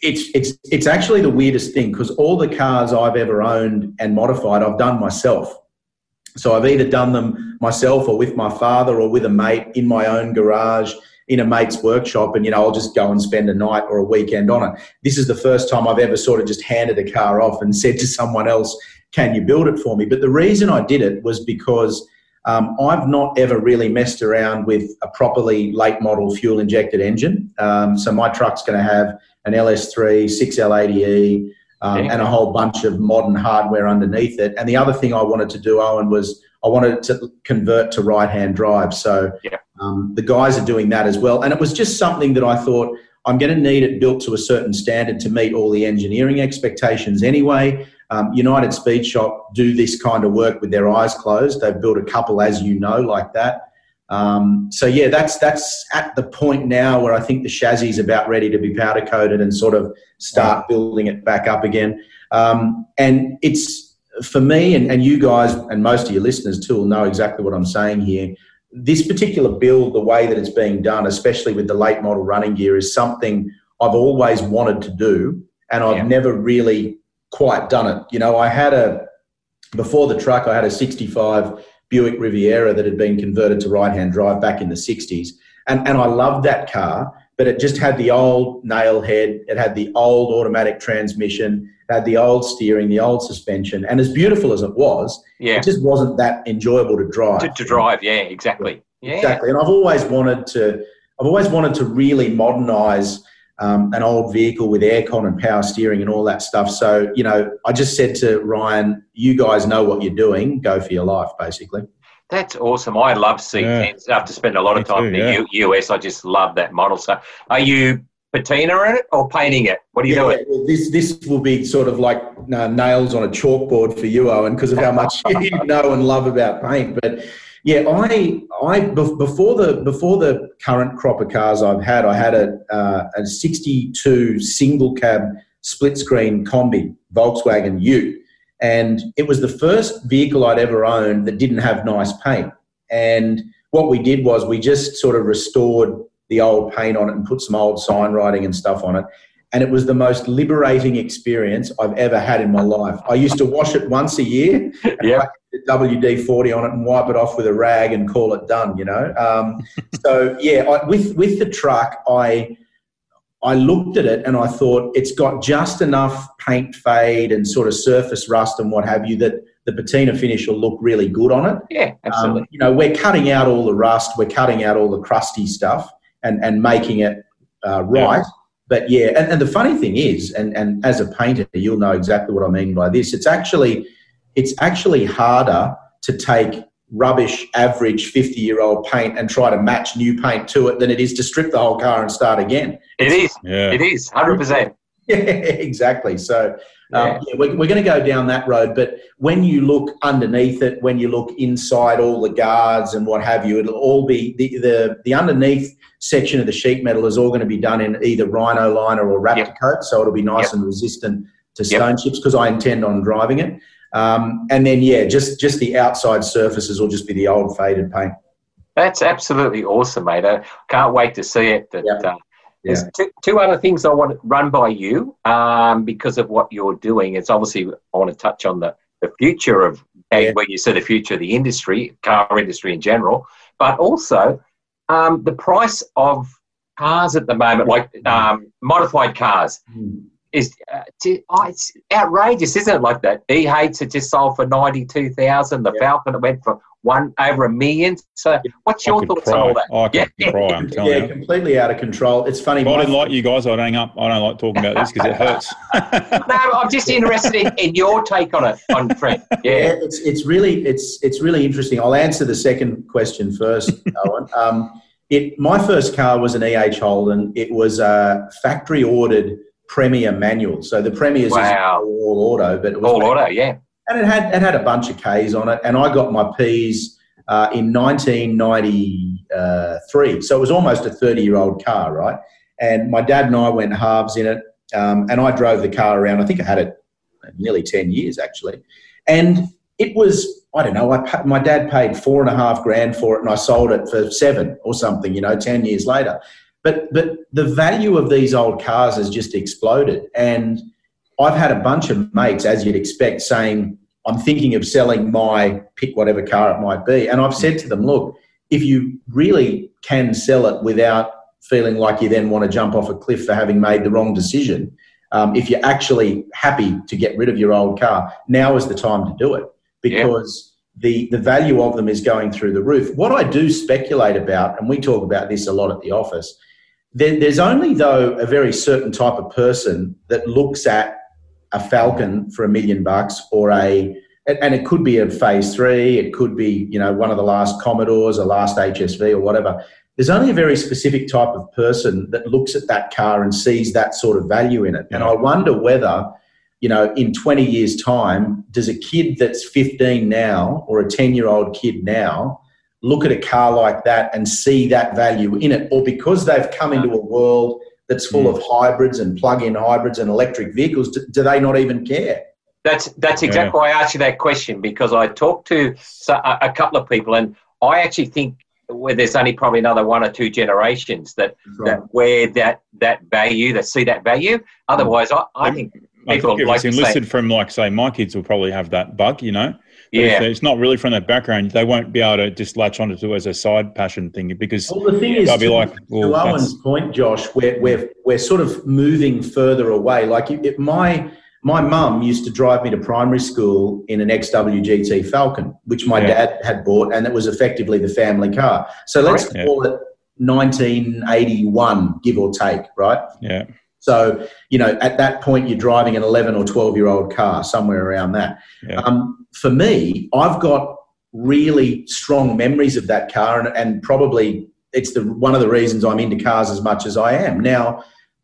it's it's it's actually the weirdest thing because all the cars I've ever owned and modified, I've done myself. So I've either done them myself or with my father or with a mate in my own garage in a mate's workshop and you know I'll just go and spend a night or a weekend on it. This is the first time I've ever sort of just handed a car off and said to someone else, "Can you build it for me?" But the reason I did it was because Um, I've not ever really messed around with a properly late model fuel injected engine. Um, so my truck's going to have an LS3, 6L80E, um, and a whole bunch of modern hardware underneath it. And the other thing I wanted to do, Owen, was I wanted to convert to right hand drive. So yeah. um, the guys are doing that as well. And it was just something that I thought I'm going to need it built to a certain standard to meet all the engineering expectations anyway. Um, United Speed Shop do this kind of work with their eyes closed. They've built a couple, as you know, like that. Um, so yeah, that's that's at the point now where I think the chassis is about ready to be powder coated and sort of start building it back up again. Um, and it's for me and, and you guys and most of your listeners too will know exactly what I'm saying here. This particular build, the way that it's being done, especially with the late model running gear, is something I've always wanted to do, and I've yeah. never really quite done it. You know, I had a before the truck, I had a 65 Buick Riviera that had been converted to right hand drive back in the 60s. And, and I loved that car, but it just had the old nail head, it had the old automatic transmission, it had the old steering, the old suspension. And as beautiful as it was, yeah. it just wasn't that enjoyable to drive. To, to drive, yeah, exactly. Yeah. Exactly. And I've always wanted to I've always wanted to really modernize um, an old vehicle with aircon and power steering and all that stuff. So, you know, I just said to Ryan, you guys know what you're doing, go for your life, basically. That's awesome. I love C10s. Yeah. After spending a lot of time too, in the yeah. US, I just love that model. So, are you patina in it or painting it? What are you yeah, doing? This this will be sort of like uh, nails on a chalkboard for you, Owen, because of how much you know and love about paint. But yeah, I I before the before the current crop of cars I've had, I had a uh, a '62 single cab split screen Kombi Volkswagen U, and it was the first vehicle I'd ever owned that didn't have nice paint. And what we did was we just sort of restored the old paint on it and put some old sign writing and stuff on it. And it was the most liberating experience I've ever had in my life. I used to wash it once a year. Yeah. WD forty on it and wipe it off with a rag and call it done. You know. Um, so yeah, I, with with the truck, I I looked at it and I thought it's got just enough paint fade and sort of surface rust and what have you that the patina finish will look really good on it. Yeah, absolutely. Um, you know, we're cutting out all the rust, we're cutting out all the crusty stuff and and making it uh, right. Yeah. But yeah, and, and the funny thing is, and, and as a painter, you'll know exactly what I mean by this. It's actually it's actually harder to take rubbish, average 50 year old paint and try to match new paint to it than it is to strip the whole car and start again. It is. Yeah. It is, 100%. Yeah, exactly. So um, yeah. yeah, we're, we're going to go down that road. But when you look underneath it, when you look inside all the guards and what have you, it'll all be the, the, the underneath section of the sheet metal is all going to be done in either rhino liner or raptor yep. coat. So it'll be nice yep. and resistant to stone yep. chips because I intend on driving it. Um, and then, yeah, just, just the outside surfaces will just be the old faded paint. That's absolutely awesome, mate. I can't wait to see it. That, uh, there's yeah. two, two other things I want to run by you um, because of what you're doing. It's obviously, I want to touch on the, the future of, yeah. where you say the future of the industry, car industry in general, but also um, the price of cars at the moment, like um, modified cars. Mm is uh, oh, it's outrageous, isn't it? Like that EHs it just sold for ninety two thousand. The yeah. Falcon it went for one over a million. So, what's your thoughts cry. on all that? I could yeah. cry. I'm telling yeah, you, completely out of control. It's funny. Well, I didn't like you guys. I hang up. I don't like talking about this because it hurts. no, I'm just interested in, in, your take on it, on Trent. Yeah. yeah, it's it's really it's it's really interesting. I'll answer the second question first, Owen. Um, it my first car was an EH Holden. It was a factory ordered Premier manual. So the Premier is wow. all auto, but it was all auto, yeah. And it had it had a bunch of Ks on it, and I got my Ps uh, in 1993. So it was almost a 30 year old car, right? And my dad and I went halves in it, um, and I drove the car around. I think I had it nearly 10 years actually, and it was I don't know. I, my dad paid four and a half grand for it, and I sold it for seven or something. You know, ten years later. But but the value of these old cars has just exploded, and I've had a bunch of mates, as you'd expect, saying I'm thinking of selling my pick whatever car it might be, and I've said to them, look, if you really can sell it without feeling like you then want to jump off a cliff for having made the wrong decision, um, if you're actually happy to get rid of your old car, now is the time to do it. Because the, the value of them is going through the roof. What I do speculate about, and we talk about this a lot at the office, there, there's only, though, a very certain type of person that looks at a Falcon for a million bucks or a, and it could be a phase three, it could be, you know, one of the last Commodores, a last HSV or whatever. There's only a very specific type of person that looks at that car and sees that sort of value in it. And I wonder whether you know, in 20 years' time, does a kid that's 15 now or a 10 year old kid now look at a car like that and see that value in it? Or because they've come into a world that's full mm. of hybrids and plug in hybrids and electric vehicles, do, do, they not even care? That's, that's exactly yeah. why I asked you that question because I talked to a, a couple of people and I actually think where there's only probably another one or two generations that, right. that where that that value that see that value. Otherwise, I, I think I think if like it's enlisted say, from, like, say, my kids will probably have that bug, you know. But yeah, it's not really from that background. They won't be able to just latch onto it as a side passion thing because well, the thing is, they'll be to, like, well, to Owen's point, Josh, we're, we're we're sort of moving further away. Like, if my my mum used to drive me to primary school in an XWGT Falcon, which my yeah. dad had bought, and it was effectively the family car. So let's right. call yeah. it 1981, give or take, right? Yeah. So, you know, at that point, you're driving an 11 or 12 year old car, somewhere around that. Yeah. Um, for me, I've got really strong memories of that car, and, and probably it's the one of the reasons I'm into cars as much as I am. Now,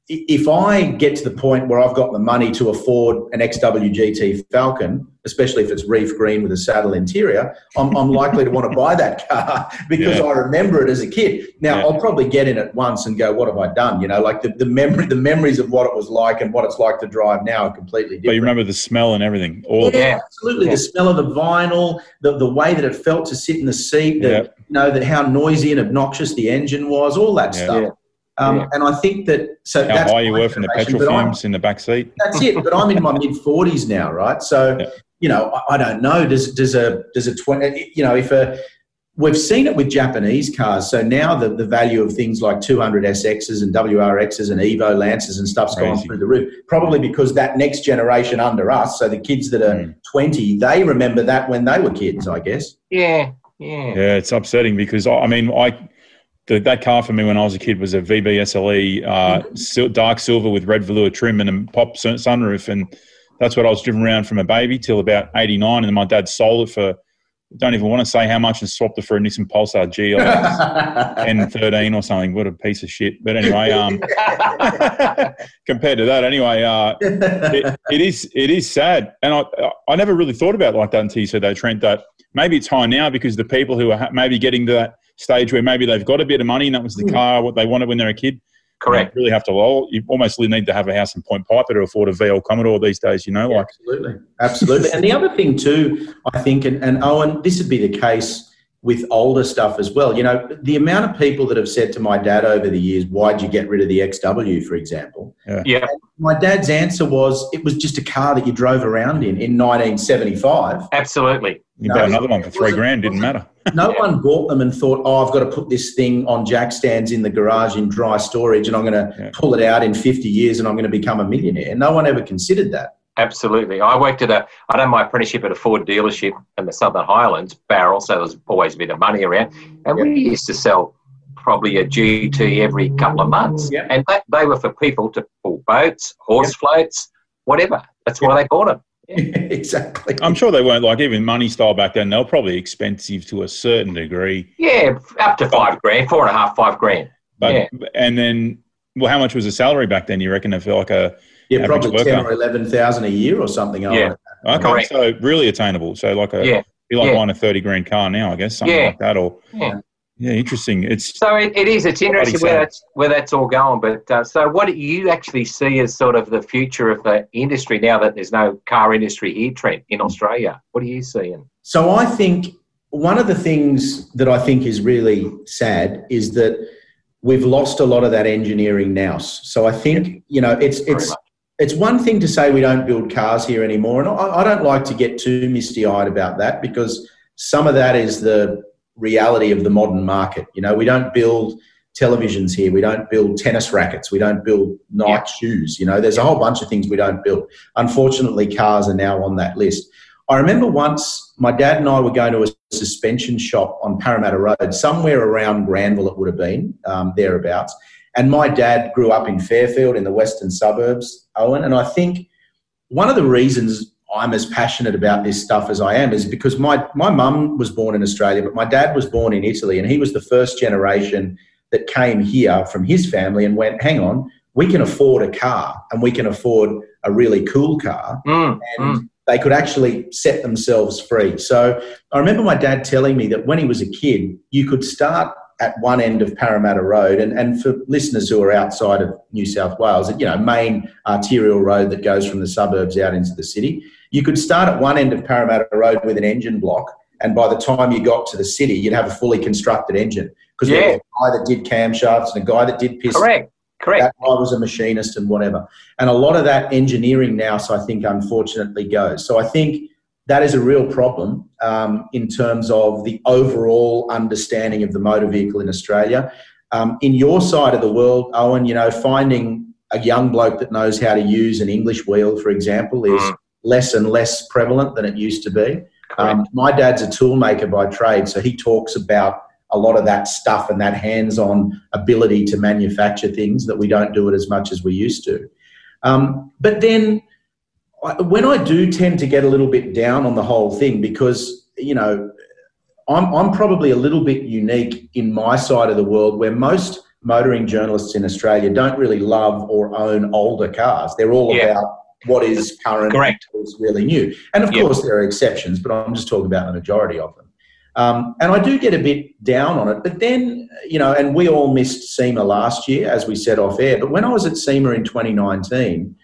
if I get to the point where I've got the money to afford an XWGT Falcon, especially if it's reef green with a saddle interior, I'm, I'm likely to want to buy that car because yeah. I remember it as a kid. Now yeah. I'll probably get in it once and go, "What have I done?" You know, like the, the memory, the memories of what it was like and what it's like to drive now are completely different. But you remember the smell and everything. All yeah, absolutely. Yeah. The smell of the vinyl, the, the way that it felt to sit in the seat, the, you know, that how noisy and obnoxious the engine was, all that stuff. Um, yeah. And I think that so how that's high you were from the petrol fumes in the back seat. That's it. But I'm in my mid 40s now, right? So yeah. you know, I, I, don't know. Does does a does a twenty? You know, if a we've seen it with Japanese cars. So now the, the value of things like 200 SXs and WRXs and Evo Lancers and stuff's Crazy. gone through the roof. Probably because that next generation under us, so the kids that are mm. 20, they remember that when they were kids, I guess. Yeah. Yeah. Yeah, it's upsetting because I mean, I the, that car for me when I was a kid was a VB SLE, uh, mm-hmm. dark silver with red velour trim and a pop sunroof, and that's what I was driven around from a baby till about '89, and then my dad sold it for. Don't even want to say how much and swapped it for a Nissan Pulsar GLX N13 or something. What a piece of shit! But anyway, um, compared to that, anyway, uh, it, it is it is sad, and I I never really thought about it like that until you said that, Trent. That maybe it's high now because the people who are maybe getting to that stage where maybe they've got a bit of money and that was the mm. car what they wanted when they were a kid. Correct. You really have to. Well, you almost need to have a house in Point Piper to afford a VL Commodore these days. You know, yeah, like absolutely, absolutely. and the other thing too, I think, and, and Owen, this would be the case with older stuff as well. You know, the amount of people that have said to my dad over the years, "Why'd you get rid of the XW?" For example. Yeah. yeah. My dad's answer was, "It was just a car that you drove around in in 1975." Absolutely. You bought another one for three grand. Didn't matter. No yeah. one bought them and thought, "Oh, I've got to put this thing on jack stands in the garage in dry storage, and I'm going to yeah. pull it out in 50 years, and I'm going to become a millionaire." No one ever considered that. Absolutely. I worked at a, I done my apprenticeship at a Ford dealership in the Southern Highlands, Bowral, so there's always a bit of money around. And yep. we used to sell probably a GT every couple of months. Yep. And that, they were for people to pull boats, horse yep. floats, whatever. That's why they bought them. Yeah. exactly. I'm sure they weren't like even money style back then. They were probably expensive to a certain degree. Yeah, up to five grand, four and a half, five grand. But, yeah. And then, well, how much was the salary back then? You reckon if like a yeah, probably worker. ten or eleven thousand a year or something. Yeah. Okay, Correct. so really attainable. So like a yeah. be like yeah. buying a thirty grand car now, I guess, something yeah. like that. Or yeah. Yeah, interesting. It's so it, it is. It's interesting where that's where that's all going. But uh, so, what do you actually see as sort of the future of the industry now that there's no car industry here, Trent, in Australia? What are you seeing? So I think one of the things that I think is really sad is that we've lost a lot of that engineering now. So I think you know it's it's it's one thing to say we don't build cars here anymore, and I, I don't like to get too misty eyed about that because some of that is the reality of the modern market. You know, we don't build televisions here, we don't build tennis rackets, we don't build Nike yeah. shoes. You know, there's a whole bunch of things we don't build. Unfortunately, cars are now on that list. I remember once my dad and I were going to a suspension shop on Parramatta Road, somewhere around Granville, it would have been um, thereabouts. And my dad grew up in Fairfield in the western suburbs, Owen. And I think one of the reasons I'm as passionate about this stuff as I am is because my my mum was born in Australia, but my dad was born in Italy, and he was the first generation that came here from his family and went, "Hang on, we can afford a car, and we can afford a really cool car, Mm, and mm. they could actually set themselves free." So I remember my dad telling me that when he was a kid, you could start at one end of Parramatta Road, and, and for listeners who are outside of New South Wales, you know, main arterial road that goes from the suburbs out into the city, you could start at one end of Parramatta Road with an engine block, and by the time you got to the city, you'd have a fully constructed engine because there Yeah. was a guy that did camshafts and a guy that did pistons. Correct. Correct. That guy was a machinist and whatever. And a lot of that engineering now, so I think, unfortunately, goes. So I think that is a real problem um, in terms of the overall understanding of the motor vehicle in Australia. Um, in your side of the world, Owen, you know, finding a young bloke that knows how to use an English wheel, for example, is Mm. less and less prevalent than it used to be. Um, my dad's a toolmaker by trade, so he talks about a lot of that stuff and that hands-on ability to manufacture things that we don't do it as much as we used to. Um, but then, I- when I do tend to get a little bit down on the whole thing, because you know, I'm I'm probably a little bit unique in my side of the world, where most motoring journalists in Australia don't really love or own older cars. They're all Yeah. about what is current, Correct. what is really new. And of Yep. course, there are exceptions, but I'm just talking about the majority of them. Um, and I do get a bit down on it. But then, you know, and we all missed SEMA last year, as we said off air. But when I was at SEMA in 2019,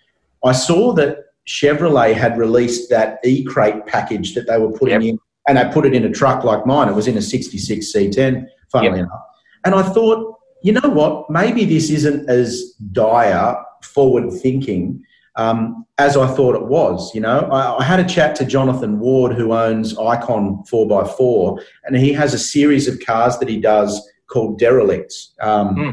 I saw that Chevrolet had released that e crate package that they were putting Yep. in, and they put it in a truck like mine. It was in a 66 C10, funnily enough. And I thought, you know what? Maybe this isn't as dire, forward thinking um, as I thought it was. You know, I, I had a chat to Jonathan Ward, who owns Icon 4x4, and he has a series of cars that he does called Derelicts. Um, Hmm.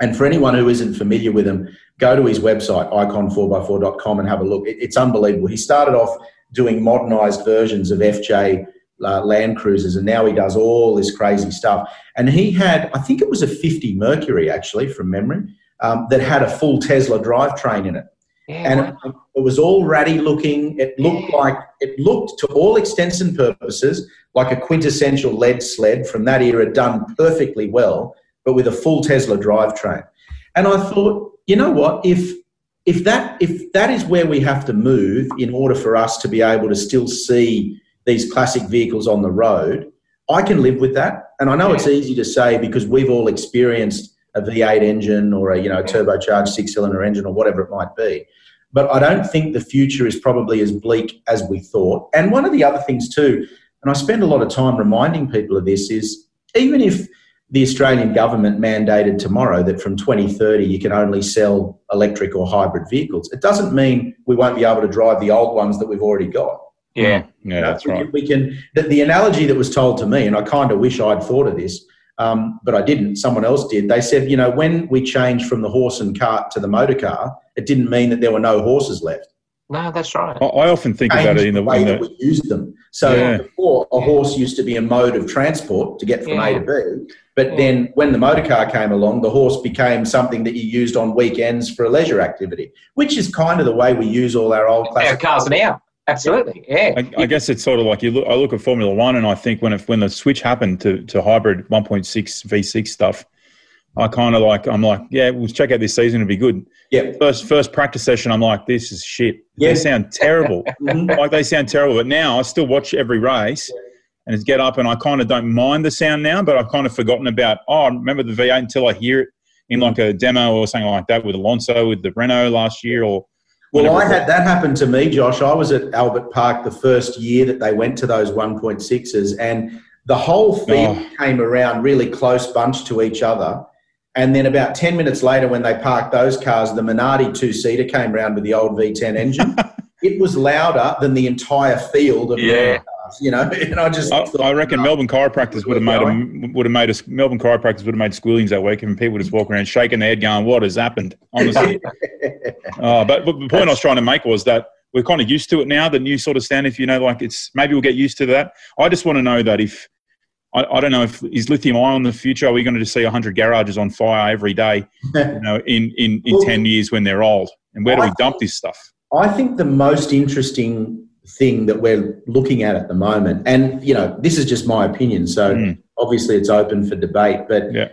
And for anyone who isn't familiar with him, go to his website, icon4x4.com, and have a look. It, it's unbelievable. He started off doing modernized versions of FJ uh, Land Cruisers, and now he does all this crazy stuff. And he had, I think it was a 50 Mercury, actually, from memory, um, that had a full Tesla drivetrain in it Yeah, and it, it was all ratty looking. It looked like it looked to all extents and purposes like a quintessential lead sled from that era, done perfectly well, but with a full Tesla drivetrain. And I thought, you know what? If if that if that is where we have to move in order for us to be able to still see these classic vehicles on the road, I can live with that. And I know it's easy to say because we've all experienced a V8 engine or a you know turbocharged six cylinder engine or whatever it might be. But I don't think the future is probably as bleak as we thought. And one of the other things too, and I spend a lot of time reminding people of this, is even if the Australian government mandated tomorrow that from 2030 you can only sell electric or hybrid vehicles, it doesn't mean we won't be able to drive the old ones that we've already got. yeah. Yeah, that's we right. We can the, the analogy that was told to me, and I kind of wish I'd thought of this, um, but I didn't. Someone else did. They said, you know, when we changed from the horse and cart to the motor car, it didn't mean that there were no horses left. No, that's right. I, I often think about Changed it in the, way in that we used them. So Yeah. before, a horse used to be a mode of transport to get from A to B. But Yeah. then when the motor car came along, the horse became something that you used on weekends for a leisure activity, which is kind of the way we use all our old Our classic cars now. Absolutely. Yeah. I, I guess it's sort of like you look. I look at Formula One, and I think when it, when the switch happened to, to hybrid 1.6 V6 stuff, I kind of like I'm like, yeah, we'll check out this season. It'll be good. Yeah. First first practice session, I'm like, this is shit. Yeah. They sound terrible. Mhm. like they sound terrible. But now I still watch every race, and it's get up, and I kind of don't mind the sound now. But I've kind of forgotten about. Oh, I remember the V8 until I hear it in like a demo or something like that with Alonso with the Renault last year, or Well, I had that happen to me, Josh. I was at Albert Park the first year that they went to those 1.6s, and the whole field Oh. came around really close bunched to each other. And then about 10 minutes later, when they parked those cars, the Minardi two seater came around with the old V10 engine. it was louder than the entire field of Yeah. you know. And I just I, thought, I reckon no. Melbourne chiropractors would have made a, would have made us Melbourne chiropractors would have made squealings that week, and people would just walk around shaking their head, going, "What has happened?" Honestly, oh, but, but the point I was trying to make was that we're kind of used to it now. The new sort of standard, if you know, like it's maybe we'll get used to that. I just want to know that if I, I don't know if is lithium ion the future. Are we going to see hundred garages on fire every day? You know, in in, in well, ten years when they're old, and where do I we dump this stuff? I think the most interesting thing that we're looking at at the moment, and you know, this is just my opinion, so mm. obviously it's open for debate, but yeah.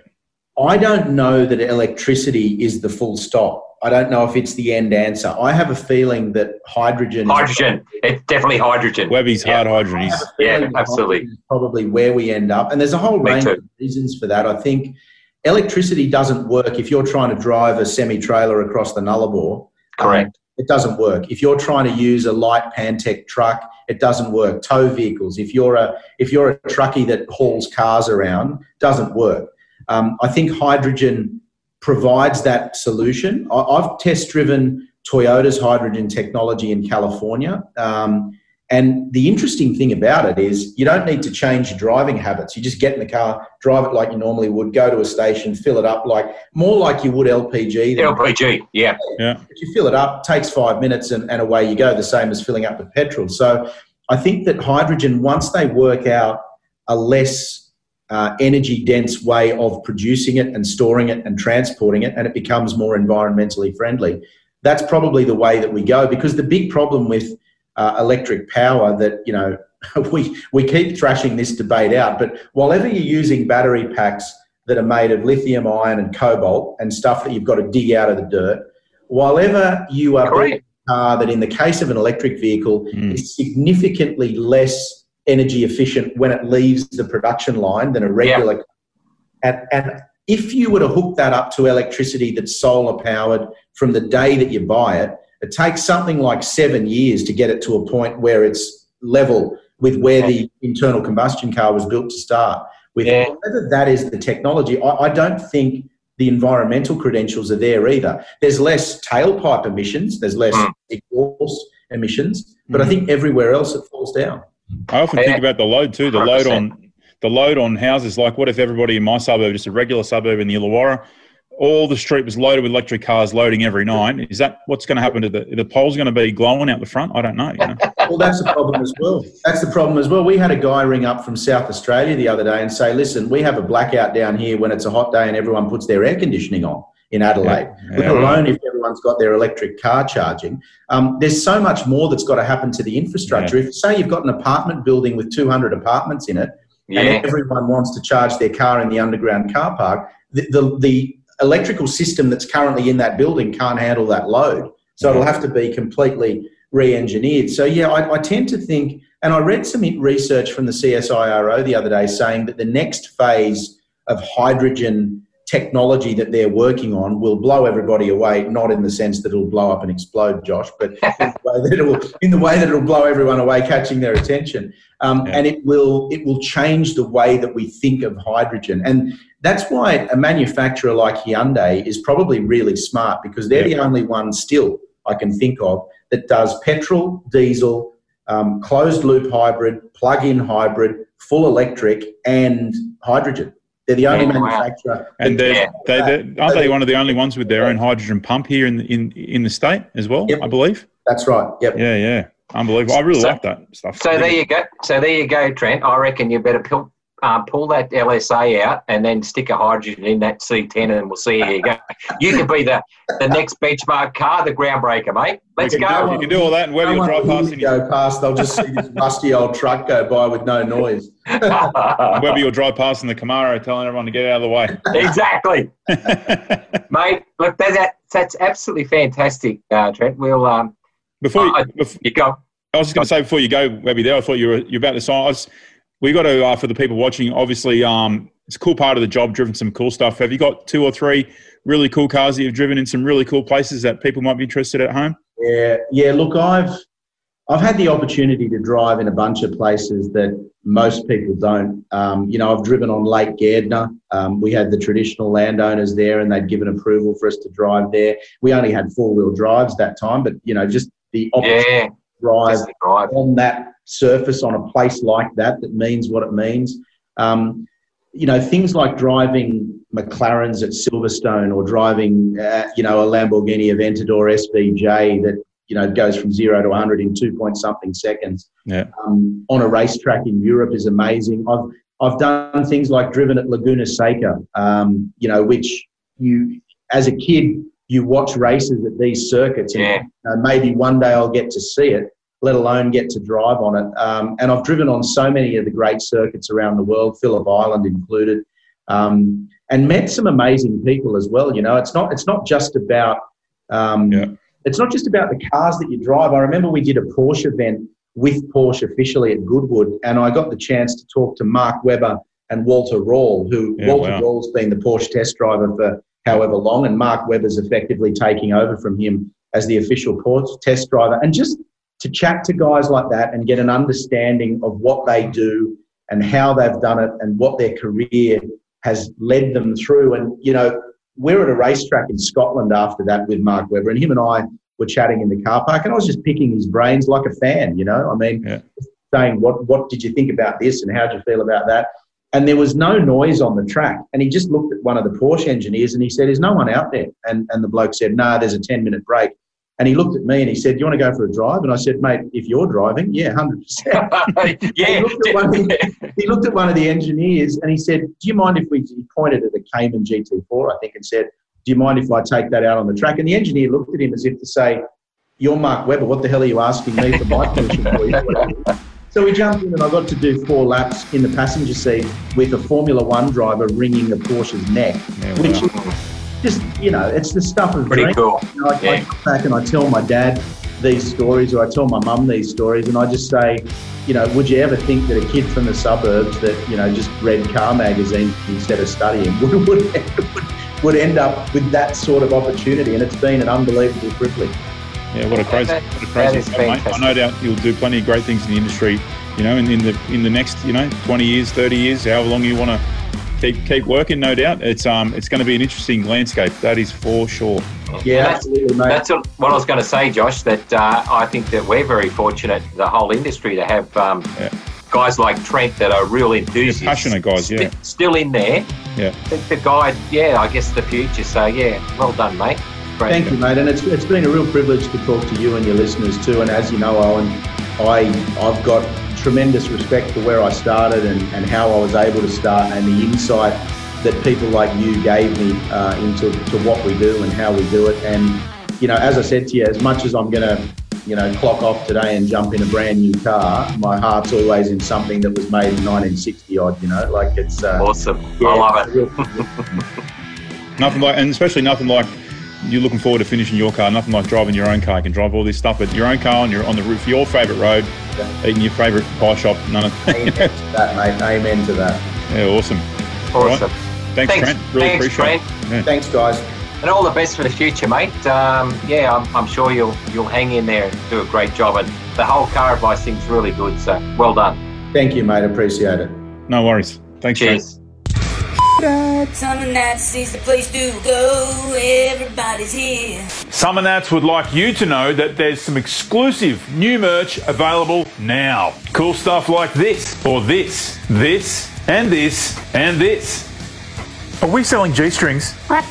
I don't know that electricity is the full stop. I don't know if it's the end answer. I have a feeling that hydrogen. Hydrogen. It's definitely hydrogen. Webby's yeah. hard hydrogen. Yeah, absolutely. Probably where we end up. And there's a whole Me range too. of reasons for that. I think electricity doesn't work if you're trying to drive a semi trailer across the Nullarbor. Correct. Um, it doesn't work. If you're trying to use a light Pantech truck, it doesn't work. Tow vehicles. If you're a if you're a truckie that hauls cars around, doesn't work. Um, I think hydrogen provides that solution. I, have test driven Toyota's hydrogen technology in California. Um, and the interesting thing about it is you don't need to change your driving habits. You just get in the car, drive it like you normally would, go to a station, fill it up like more like you would LPG. LPG, yeah. yeah. If you fill it up, takes five minutes and, and away you go, the same as filling up with petrol. So I think that hydrogen, once they work out a less uh, energy dense way of producing it and storing it and transporting it, and it becomes more environmentally friendly. That's probably the way that we go because the big problem with uh, electric power that, you know, we, we keep thrashing this debate out, but whatever you're using battery packs that are made of lithium ion and cobalt and stuff that you've got to dig out of the dirt, while ever you are building a car that in the case of an electric vehicle mm. is significantly less energy efficient when it leaves the production line than a regular. Yeah. And, and if you were to hook that up to electricity that's solar powered from the day that you buy it, it takes something like seven years to get it to a point where it's level with where the internal combustion car was built to start. With yeah. whether that is the technology, I, I don't think the environmental credentials are there either. There's less tailpipe emissions, there's less mm. exhaust emissions, but. I think everywhere else it falls down. I often think about the load too. The 100%. load on the load on houses. Like, what if everybody in my suburb, just a regular suburb in the Illawarra, all the street was loaded with electric cars loading every night? Is that what's going to happen to the the poles? Going to be glowing out the front? I don't know. You know? well, that's the problem as well. That's the problem as well. We had a guy ring up from South Australia the other day and say, "Listen, we have a blackout down here when it's a hot day and everyone puts their air conditioning on." in Adelaide, yeah. let alone if everyone's got their electric car charging. Um, there's so much more that's got to happen to the infrastructure. Yeah. If, say, you've got an apartment building with 200 apartments in it, yeah. and everyone wants to charge their car in the underground car park, the, the, the, electrical system that's currently in that building can't handle that load. So it'll have to be completely re engineered. So, yeah, I, I tend to think, and I read some research from the CSIRO the other day saying that the next phase of hydrogen technology that they're working on will blow everybody away, not in the sense that it'll blow up and explode, Josh, but in, the way that it'll, in the way that it'll blow everyone away, catching their attention. Um, yeah. And it will, it will change the way that we think of hydrogen. And that's why a manufacturer like Hyundai is probably really smart because they're yeah. the only one still I can think of that does petrol, diesel, um, closed loop hybrid, plug in hybrid, full electric, and hydrogen. They're the only oh, yeah, manufacturer. Wow. And they're, they they aren't they one of the only ones with their own hydrogen pump here in the, in in the state as well? Yep. I believe. That's right. Yep. Yeah, yeah. Unbelievable. I really so, like that stuff. So there you go. So there you go, Trent. I reckon you better uh, pull that LSA out and then stick a hydrogen in that C10 and we'll see how you go. You could be the, the next benchmark car, the groundbreaker, mate. Let's go. Do, you can do all that and Webby will drive past. And go past, they'll just see this rusty old truck go by with no noise. Webby will drive past in the Camaro telling everyone to get out of the way. Exactly. mate, look, that, that's absolutely fantastic, uh, Trent. We'll... Um, before you, uh, before, you go. I was just going to say before you go, Webby, there, I thought you were you're about to sign. I was, we got to uh, for the people watching. Obviously, um, it's a cool part of the job. Driven some cool stuff. Have you got two or three really cool cars that you've driven in some really cool places that people might be interested at home? Yeah, yeah. Look, I've I've had the opportunity to drive in a bunch of places that most people don't. Um, you know, I've driven on Lake Gairdner. Um, we had the traditional landowners there, and they'd given approval for us to drive there. We only had four wheel drives that time, but you know, just the opportunity yeah, to drive, drive on that surface on a place like that that means what it means. Um, you know, things like driving McLarens at Silverstone or driving, uh, you know, a Lamborghini Aventador SVJ that you know goes from zero to 100 in two point something seconds. Yeah. Um, on a racetrack in Europe is amazing. I've I've done things like driven at Laguna Seca, um, you know, which you as a kid you watch races at these circuits, and Yeah. uh, maybe one day I'll get to see it, let alone get to drive on it. Um, and I've driven on so many of the great circuits around the world, Phillip Island included, um, and met some amazing people as well. You know, it's not it's not just about um, Yeah. it's not just about the cars that you drive. I remember we did a Porsche event with Porsche officially at Goodwood, and I got the chance to talk to Mark Webber and Walter Röhrl, who Yeah, Walter wow. Röhrl's been the Porsche test driver for however long, and Mark Webber's effectively taking over from him as the official Porsche test driver. And just to chat to guys like that and get an understanding of what they do and how they've done it and what their career has led them through. And, you know, we're at a racetrack in Scotland after that with Mark Webber, and him and I were chatting in the car park, and I was just picking his brains like a fan, you know. I mean, Yeah. saying, what, what did you think about this and how did you feel about that? And there was no noise on the track. And he just looked at one of the Porsche engineers and he said, There's no one out there. And, and the bloke said, No, nah, there's a 10 minute break. And he looked at me and he said, Do you want to go for a drive? And I said, Mate, if you're driving, yeah, 100%. yeah. He looked, at one of the, he looked at one of the engineers and he said, Do you mind if we, he pointed at the Cayman GT4, I think, and said, Do you mind if I take that out on the track? And the engineer looked at him as if to say, You're Mark Webber, what the hell are you asking me for my permission for? So we jumped in and I got to do four laps in the passenger seat with a Formula One driver wringing the Porsche's neck, Yeah, which wow. Just, you know, it's the stuff of Pretty dreams. cool. You know, I, I come back and I tell my dad these stories, or I tell my mum these stories, and I just say, you know, would you ever think that a kid from the suburbs that you know just read car magazines instead of studying would would, would, would end up with that sort of opportunity? And it's been an unbelievable privilege. Yeah, what a crazy, That- what a crazy is mate. I no doubt you'll do plenty of great things in the industry. You know, in, in the in the next, you know, twenty years, thirty years, however long you want to keep keep working. No doubt, it's um, it's going to be an interesting landscape. That is for sure. Yeah, That's- absolutely. That's what what I was going to say, Josh. That uh, I think that we're very fortunate, the whole industry, to have um, Yeah. guys like Trent that are real enthusiasts, passionate guys, yeah. sti- still in there. Yeah. The, the guide, yeah, I guess the future. So yeah, well done, mate. Great. Thank you, mate. And it's, it's been a real privilege to talk to you and your listeners too. And as you know, Owen, I, I've got tremendous respect for where I started and, and how I was able to start and the insight that people like you gave me uh, into to what we do and how we do it. And, you know, as I said to you, as much as I'm going to, you know, clock off today and jump in a brand new car, my heart's always in something that was made in 1960 odd, you know, like it's... Uh, Awesome. yeah, I love it. Nothing like, and especially nothing like you're looking forward to finishing your car. Nothing like driving your own car. You can drive all this stuff, but your own car on your on the roof, your favourite road, eating your favourite pie shop. None of Amen to that, mate. Amen to that. yeah, awesome. All right. Awesome. Thanks, Thanks, Trent. Really thanks, appreciate Trent. it. Thanks, guys. And all the best for the future, mate. Um, yeah, I'm, I'm sure you'll you'll hang in there and do a great job. And the whole car advice thing's really good. So well done. Thank you, mate. Appreciate it. No worries. Thanks, Trent. Cheers. Summernats is the place to go. Everybody's here. Summernats would like you to know that there's some exclusive new merch available now. Cool stuff like this, or this, this, and this, and this. Are we selling G strings? What?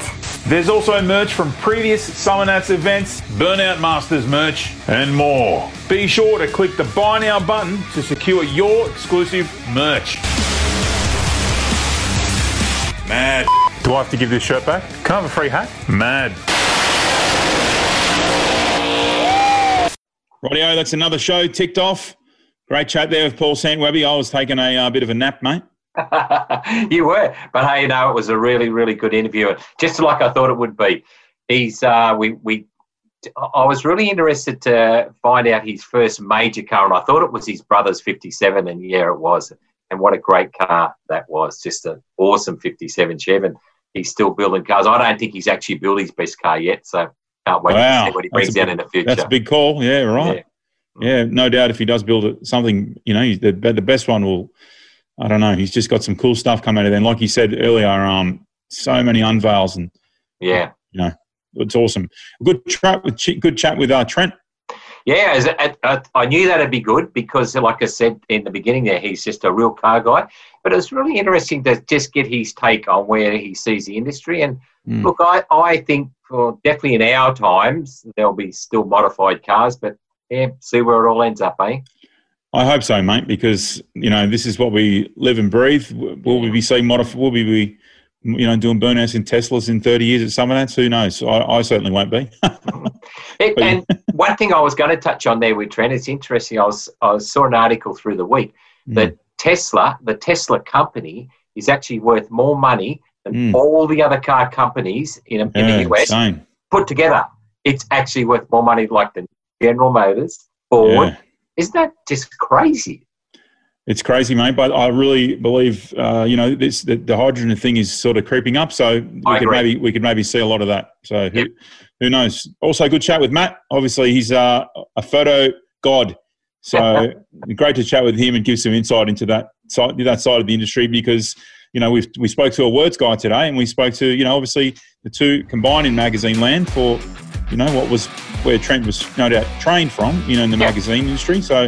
There's also merch from previous Summernats events, Burnout Masters merch, and more. Be sure to click the Buy Now button to secure your exclusive merch. Mad. Do I have to give this shirt back? Can I have a free hat? Mad. Rightio, that's another show ticked off. Great chat there with Paul Santwebby. I was taking a uh, bit of a nap, mate. you were, but hey, you know, it was a really, really good interview, just like I thought it would be. He's, uh, we, we, I was really interested to find out his first major car, and I thought it was his brother's '57, and yeah, it was. And what a great car that was! Just an awesome '57 Chevy. And he's still building cars. I don't think he's actually built his best car yet, so can't wait Wow. to see what he brings out big- in the future. That's a big call. Yeah, right. Yeah, no doubt if he does build it, something, you know, the, the best one will, I don't know, he's just got some cool stuff coming out of there. Like you said earlier, um, so many unveils and, yeah. you know, it's awesome. Good chat with, good chat with uh, Trent. Yeah, I, I, I knew that'd be good because, like I said in the beginning, there he's just a real car guy. But it was really interesting to just get his take on where he sees the industry. And Mm. look, I, I think for definitely in our times there'll be still modified cars, but yeah, see where it all ends up, eh? I hope so, mate, because you know this is what we live and breathe. Will we be seeing modif- Will we be, you know, doing burnouts in Teslas in thirty years at Summernats? Who knows? I, I certainly won't be. It, and one thing I was going to touch on there with Trent, it's interesting. I was I saw an article through the week Mm. that Tesla, the Tesla company, is actually worth more money than Mm. all the other car companies in, in Yeah, the US insane. put together. It's actually worth more money, like the General Motors, Ford. Yeah. Isn't that just crazy? It's crazy, mate. But I really believe, uh, you know, this the, the hydrogen thing is sort of creeping up. So we I could agree. maybe we could maybe see a lot of that. So who Yep. who knows? Also, good chat with Matt. Obviously, he's uh, a photo god. So great to chat with him and give some insight into that side that side of the industry because you know we we spoke to a words guy today and we spoke to you know obviously the two combined in magazine land for you know what was where Trent was no doubt trained from you know in the Yeah. magazine industry. So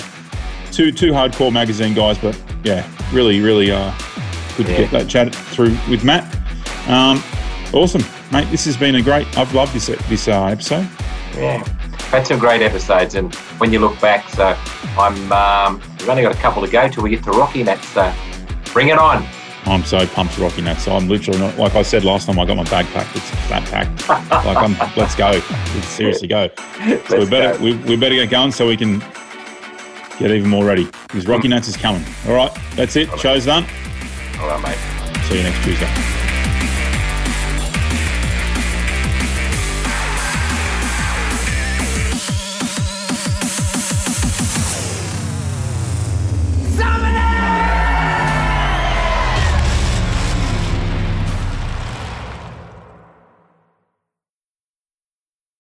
two two hardcore magazine guys, but yeah, really really uh, good to get that chat through with Matt. Um, awesome, mate. This has been a great. I've loved this this uh, episode. Yeah, had some great episodes, and when you look back, so I'm um, we've only got a couple to go till we get to Rocky Nat. So bring it on. I'm so pumped, Rocky Nat. So I'm literally not like I said last time. I got my bag packed. It's fat packed. like I'm. Let's go. Let's seriously go. So we Let's better go. we, we better get going so we can get even more ready because Rocky hmm. Nats is coming. All right, that's it. Show's done. All right, mate. See you next Tuesday.